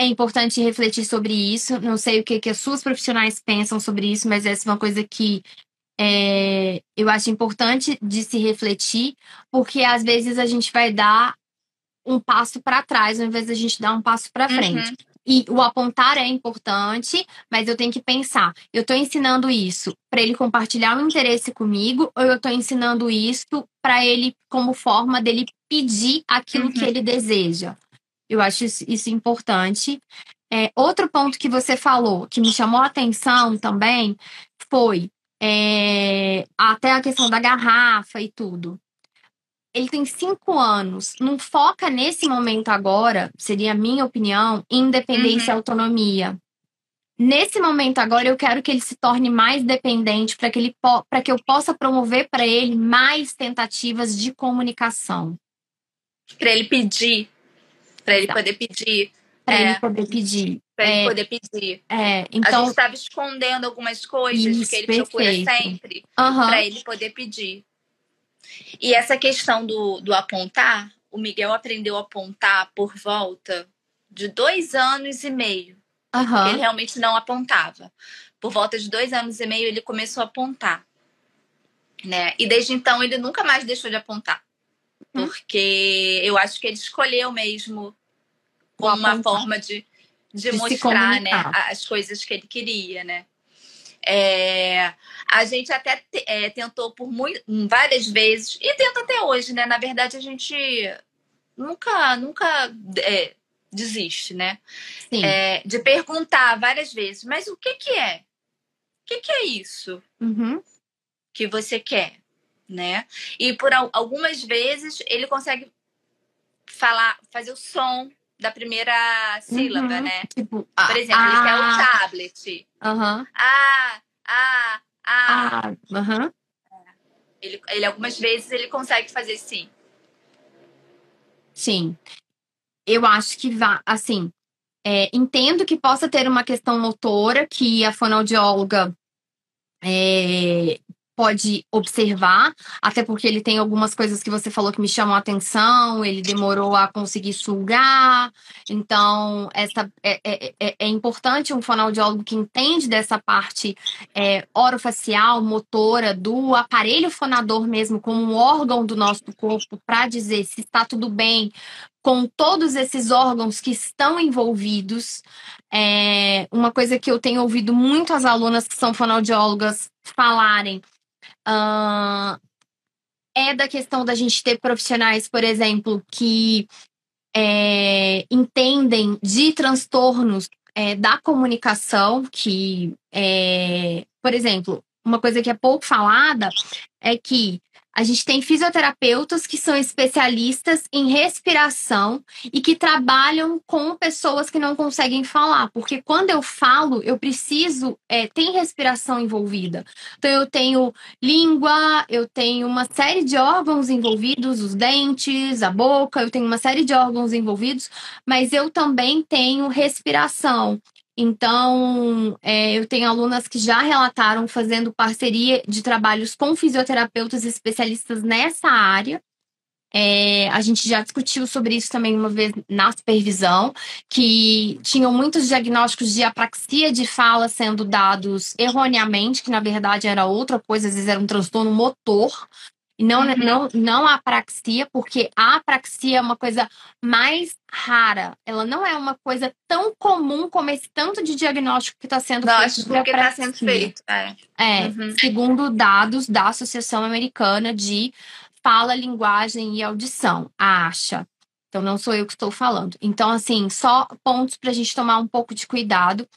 é importante refletir sobre isso. Não sei o que, que as suas profissionais pensam sobre isso, mas essa é uma coisa que é, eu acho importante de se refletir, porque às vezes a gente vai dar um passo para trás, ao invés de a gente dar um passo para frente. Uhum. E o apontar é importante, mas eu tenho que pensar: eu estou ensinando isso para ele compartilhar um interesse comigo, ou eu estou ensinando isso para ele como forma dele pedir aquilo uhum. que ele deseja? Eu acho isso importante. É, outro ponto que você falou, que me chamou a atenção também, foi é, até a questão da garrafa e tudo. Ele tem cinco anos, não foca nesse momento agora, seria a minha opinião, em independência uhum. e autonomia. Nesse momento agora, eu quero que ele se torne mais dependente para que, ele para que eu possa promover para ele mais tentativas de comunicação. Para ele pedir para ele tá. poder pedir. Para é, ele poder pedir. Para é, ele poder pedir. É, então... A gente estava escondendo algumas coisas Isso, que ele perfeito. procura sempre uhum. para ele poder pedir. E essa questão do, do apontar, o Miguel aprendeu a apontar por volta de dois anos e meio. Uhum. Ele realmente não apontava. Por volta de dois anos e meio, ele começou a apontar. Né? E desde então, ele nunca mais deixou de apontar. Hum. Porque eu acho que ele escolheu mesmo como uma forma de, de, de mostrar né, as coisas que ele queria, né? É, a gente até é, tentou por muito, várias vezes e tenta até hoje, né? Na verdade, a gente nunca, nunca é, desiste, né? É, de perguntar várias vezes, mas o que que é? O que que é isso uhum. que você quer, né? E por algumas vezes ele consegue falar, fazer o som da primeira sílaba, uhum. né? Tipo, Por exemplo, ah, ele quer um tablet. Uhum. Ah, ah, ah. ah uhum. ele, ele algumas vezes ele consegue fazer sim. Sim. Eu acho que vai, assim, é, entendo que possa ter uma questão motora que a fonoaudióloga é, pode observar, até porque ele tem algumas coisas que você falou que me chamam a atenção, ele demorou a conseguir sugar, então essa é, é, é, é importante um fonoaudiólogo que entende dessa parte é, orofacial, motora, do aparelho fonador mesmo, como um órgão do nosso corpo, para dizer se está tudo bem, com todos esses órgãos que estão envolvidos. É, uma coisa que eu tenho ouvido muito as alunas que são fonoaudiólogas falarem uh, é da questão da gente ter profissionais, por exemplo, que é, entendem de transtornos é, da comunicação, que, é, por exemplo, uma coisa que é pouco falada é que a gente tem fisioterapeutas que são especialistas em respiração e que trabalham com pessoas que não conseguem falar, porque quando eu falo, eu preciso, é, tem respiração envolvida. Então, eu tenho língua, eu tenho uma série de órgãos envolvidos, os dentes, a boca, eu tenho uma série de órgãos envolvidos, mas eu também tenho respiração. Então, é, eu tenho alunas que já relataram fazendo parceria de trabalhos com fisioterapeutas especialistas nessa área. É, a gente já discutiu sobre isso também uma vez na supervisão, que tinham muitos diagnósticos de apraxia de fala sendo dados erroneamente, que na verdade era outra coisa, às vezes era um transtorno motor, não, uhum. não, não a apraxia, porque a apraxia é uma coisa mais rara. Ela não é uma coisa tão comum como esse tanto de diagnóstico que está sendo não, feito. Porque está sendo feito. É, é uhum. segundo dados da Associação Americana de Fala, Linguagem e Audição, a ASHA. Então, não sou eu que estou falando. Então, assim, só pontos para a gente tomar um pouco de cuidado.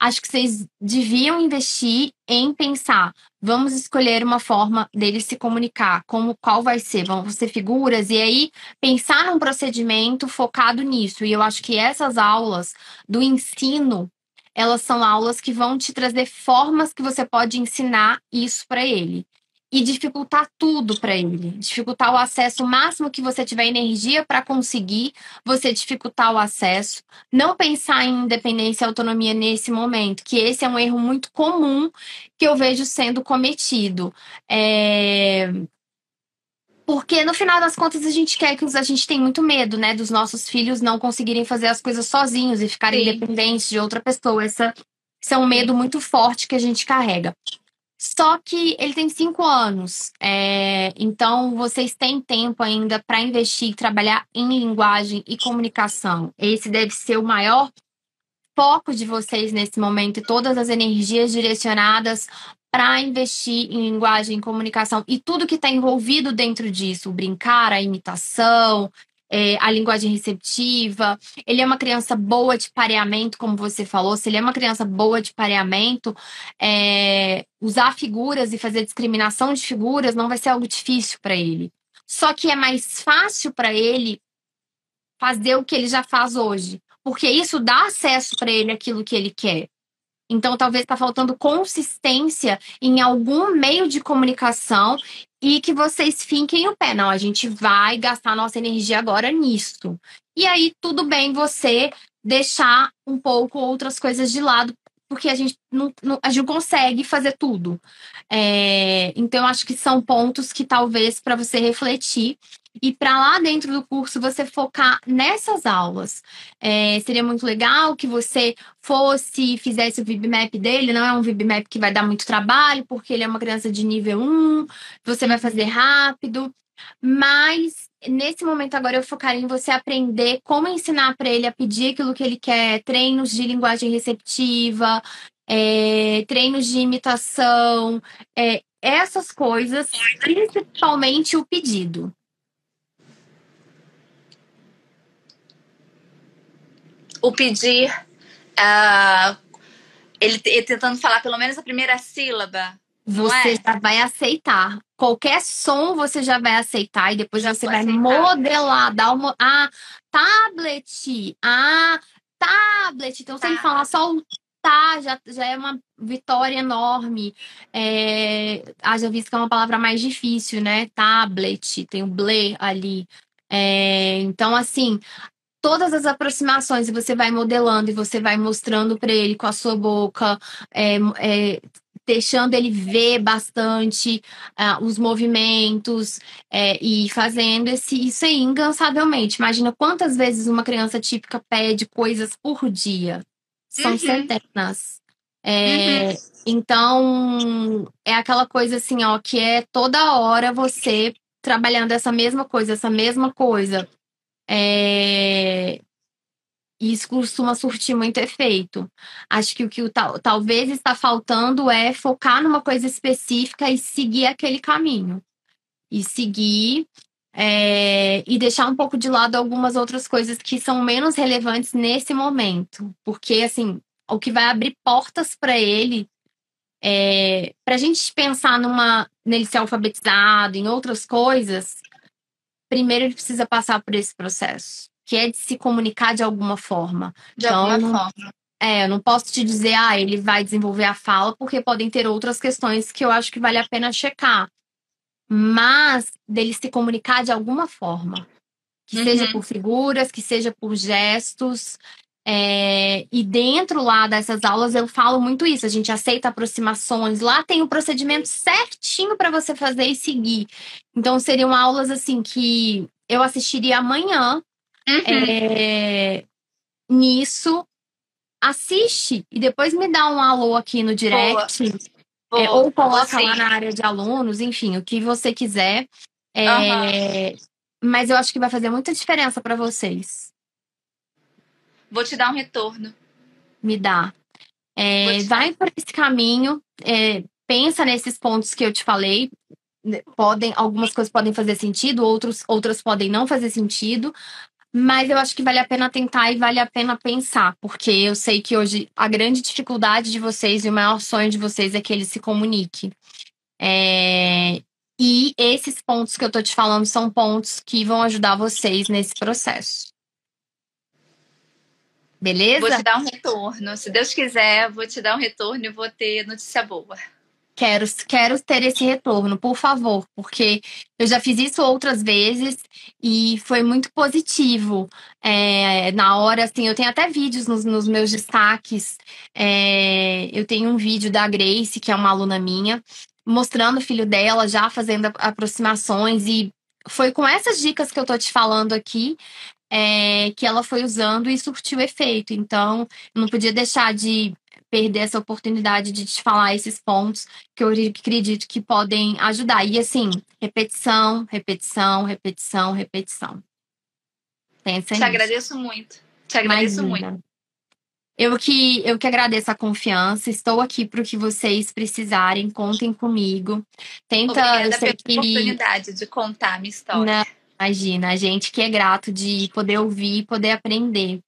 Acho que vocês deviam investir em pensar. Vamos escolher uma forma deles se comunicar, como qual vai ser, vão ser figuras, e aí pensar um procedimento focado nisso. E eu acho que essas aulas do ensino, elas são aulas que vão te trazer formas que você pode ensinar isso para ele e dificultar tudo para ele. Dificultar o acesso, o máximo que você tiver energia para conseguir, você dificultar o acesso. Não pensar em independência e autonomia nesse momento, que esse é um erro muito comum que eu vejo sendo cometido. É... Porque no final das contas a gente quer que a gente tem muito medo, né, dos nossos filhos não conseguirem fazer as coisas sozinhos e ficarem Sim. dependentes de outra pessoa. Essa, esse é um medo muito forte que a gente carrega. Só que ele tem cinco anos, é, então vocês têm tempo ainda para investir e trabalhar em linguagem e comunicação. Esse deve ser o maior foco de vocês nesse momento e todas as energias direcionadas para investir em linguagem e comunicação e tudo que está envolvido dentro disso, o brincar, a imitação, é, a linguagem receptiva, ele é uma criança boa de pareamento, como você falou, se ele é uma criança boa de pareamento, é, usar figuras e fazer discriminação de figuras não vai ser algo difícil para ele. Só que é mais fácil para ele fazer o que ele já faz hoje, porque isso dá acesso para ele aquilo que ele quer. Então, talvez está faltando consistência em algum meio de comunicação e que vocês finquem o pé. Não, a gente vai gastar nossa energia agora nisso. E aí, tudo bem você deixar um pouco outras coisas de lado, porque a gente não, não a gente não consegue fazer tudo. É, então, acho que são pontos que talvez para você refletir e para lá dentro do curso você focar nessas aulas. É, seria muito legal que você fosse, fizesse o VibMap dele, não é um VibMap que vai dar muito trabalho, porque ele é uma criança de nível 1, você vai fazer rápido, mas nesse momento agora eu focar em você aprender como ensinar para ele a pedir aquilo que ele quer, treinos de linguagem receptiva, é, treinos de imitação, é, essas coisas, principalmente o pedido. O pedir, uh, ele, ele, tentando falar pelo menos a primeira sílaba. Você é? já vai aceitar. Qualquer som você já vai aceitar e depois já você vai aceitar. modelar, dar uma. Ah, tablet. Ah, tablet. Então, tá. sem falar só o tá, já, já é uma vitória enorme. É, haja visto que é uma palavra mais difícil, né? Tablet, tem o ble ali. É, então, assim, todas as aproximações e você vai modelando e você vai mostrando para ele com a sua boca, é, é, deixando ele ver bastante uh, os movimentos é, e fazendo esse, isso aí incansavelmente. Imagina quantas vezes uma criança típica pede coisas por dia. São uhum. centenas. É, uhum. Então, é aquela coisa assim, ó, que é toda hora você trabalhando essa mesma coisa, essa mesma coisa É, isso costuma surtir muito efeito. Acho que o que o, tal, talvez está faltando é focar numa coisa específica e seguir aquele caminho. E seguir é, e deixar um pouco de lado algumas outras coisas que são menos relevantes nesse momento. Porque, assim, o que vai abrir portas para ele, é, para a gente pensar numa, nele ser alfabetizado, em outras coisas, primeiro ele precisa passar por esse processo, que é de se comunicar de alguma forma. De então, alguma forma. É, eu não posso te dizer, ah, ele vai desenvolver a fala, porque podem ter outras questões que eu acho que vale a pena checar mas dele se comunicar de alguma forma. Que uhum. seja por figuras, que seja por gestos. É, e dentro lá dessas aulas eu falo muito isso. A gente aceita aproximações. Lá tem o procedimento certinho para você fazer e seguir. Então seriam aulas assim que eu assistiria amanhã. Uhum. É, nisso, assiste e depois me dá um alô aqui no direct. Boa. É, ou coloca lá na área de alunos, enfim, o que você quiser. É, uhum. Mas eu acho que vai fazer muita diferença para vocês. Vou te dar um retorno. Me dá. É, vai por esse caminho, é, pensa nesses pontos que eu te falei. Podem, algumas coisas podem fazer sentido, outros, outras podem não fazer sentido, mas eu acho que vale a pena tentar e vale a pena pensar, porque eu sei que hoje a grande dificuldade de vocês e o maior sonho de vocês é que ele se comunique. É... E esses pontos que eu tô te falando são pontos que vão ajudar vocês nesse processo. Beleza? Vou te dar um retorno. Se Deus quiser, vou te dar um retorno e vou ter notícia boa. Quero, quero ter esse retorno, por favor, porque eu já fiz isso outras vezes e foi muito positivo. É, na hora, assim, eu tenho até vídeos nos, nos meus destaques. É, eu tenho um vídeo da Grace, que é uma aluna minha, mostrando o filho dela já fazendo aproximações e foi com essas dicas que eu tô te falando aqui é, que ela foi usando e surtiu efeito. Então, eu não podia deixar de perder essa oportunidade de te falar esses pontos que eu acredito que podem ajudar. E assim, repetição, repetição, repetição, repetição. Pensa Te nisso. agradeço muito. Te agradeço Imagina. muito. Eu que, eu que agradeço a confiança, estou aqui para o que vocês precisarem, contem comigo. Tenta, Obrigada eu sei pela que... oportunidade de contar a minha história. Não, imagina, a gente que é grato de poder ouvir e poder aprender.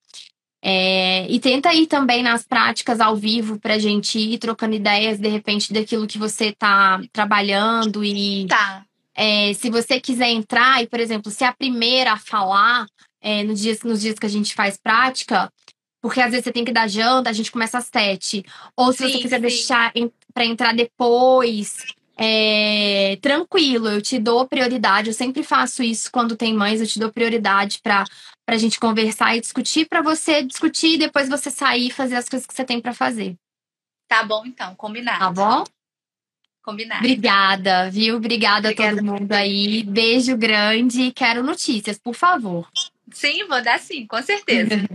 É, e tenta ir também nas práticas ao vivo para a gente ir trocando ideias, de repente, daquilo que você está trabalhando. E tá. é, se você quiser entrar, e, por exemplo, ser a primeira a falar é, nos, dias, nos dias que a gente faz prática, porque às vezes você tem que dar janta, a gente começa às sete. Ou se sim, você quiser sim. deixar para entrar depois, é, tranquilo, eu te dou prioridade. Eu sempre faço isso quando tem mães, eu te dou prioridade para a gente conversar e discutir, para você discutir e depois você sair e fazer as coisas que você tem para fazer. Tá bom, então, combinado. Tá bom? Combinado. Obrigada, viu? Obrigada, Obrigada a todo mundo aí. Beijo grande. Quero notícias, por favor. Sim, vou dar sim, com certeza.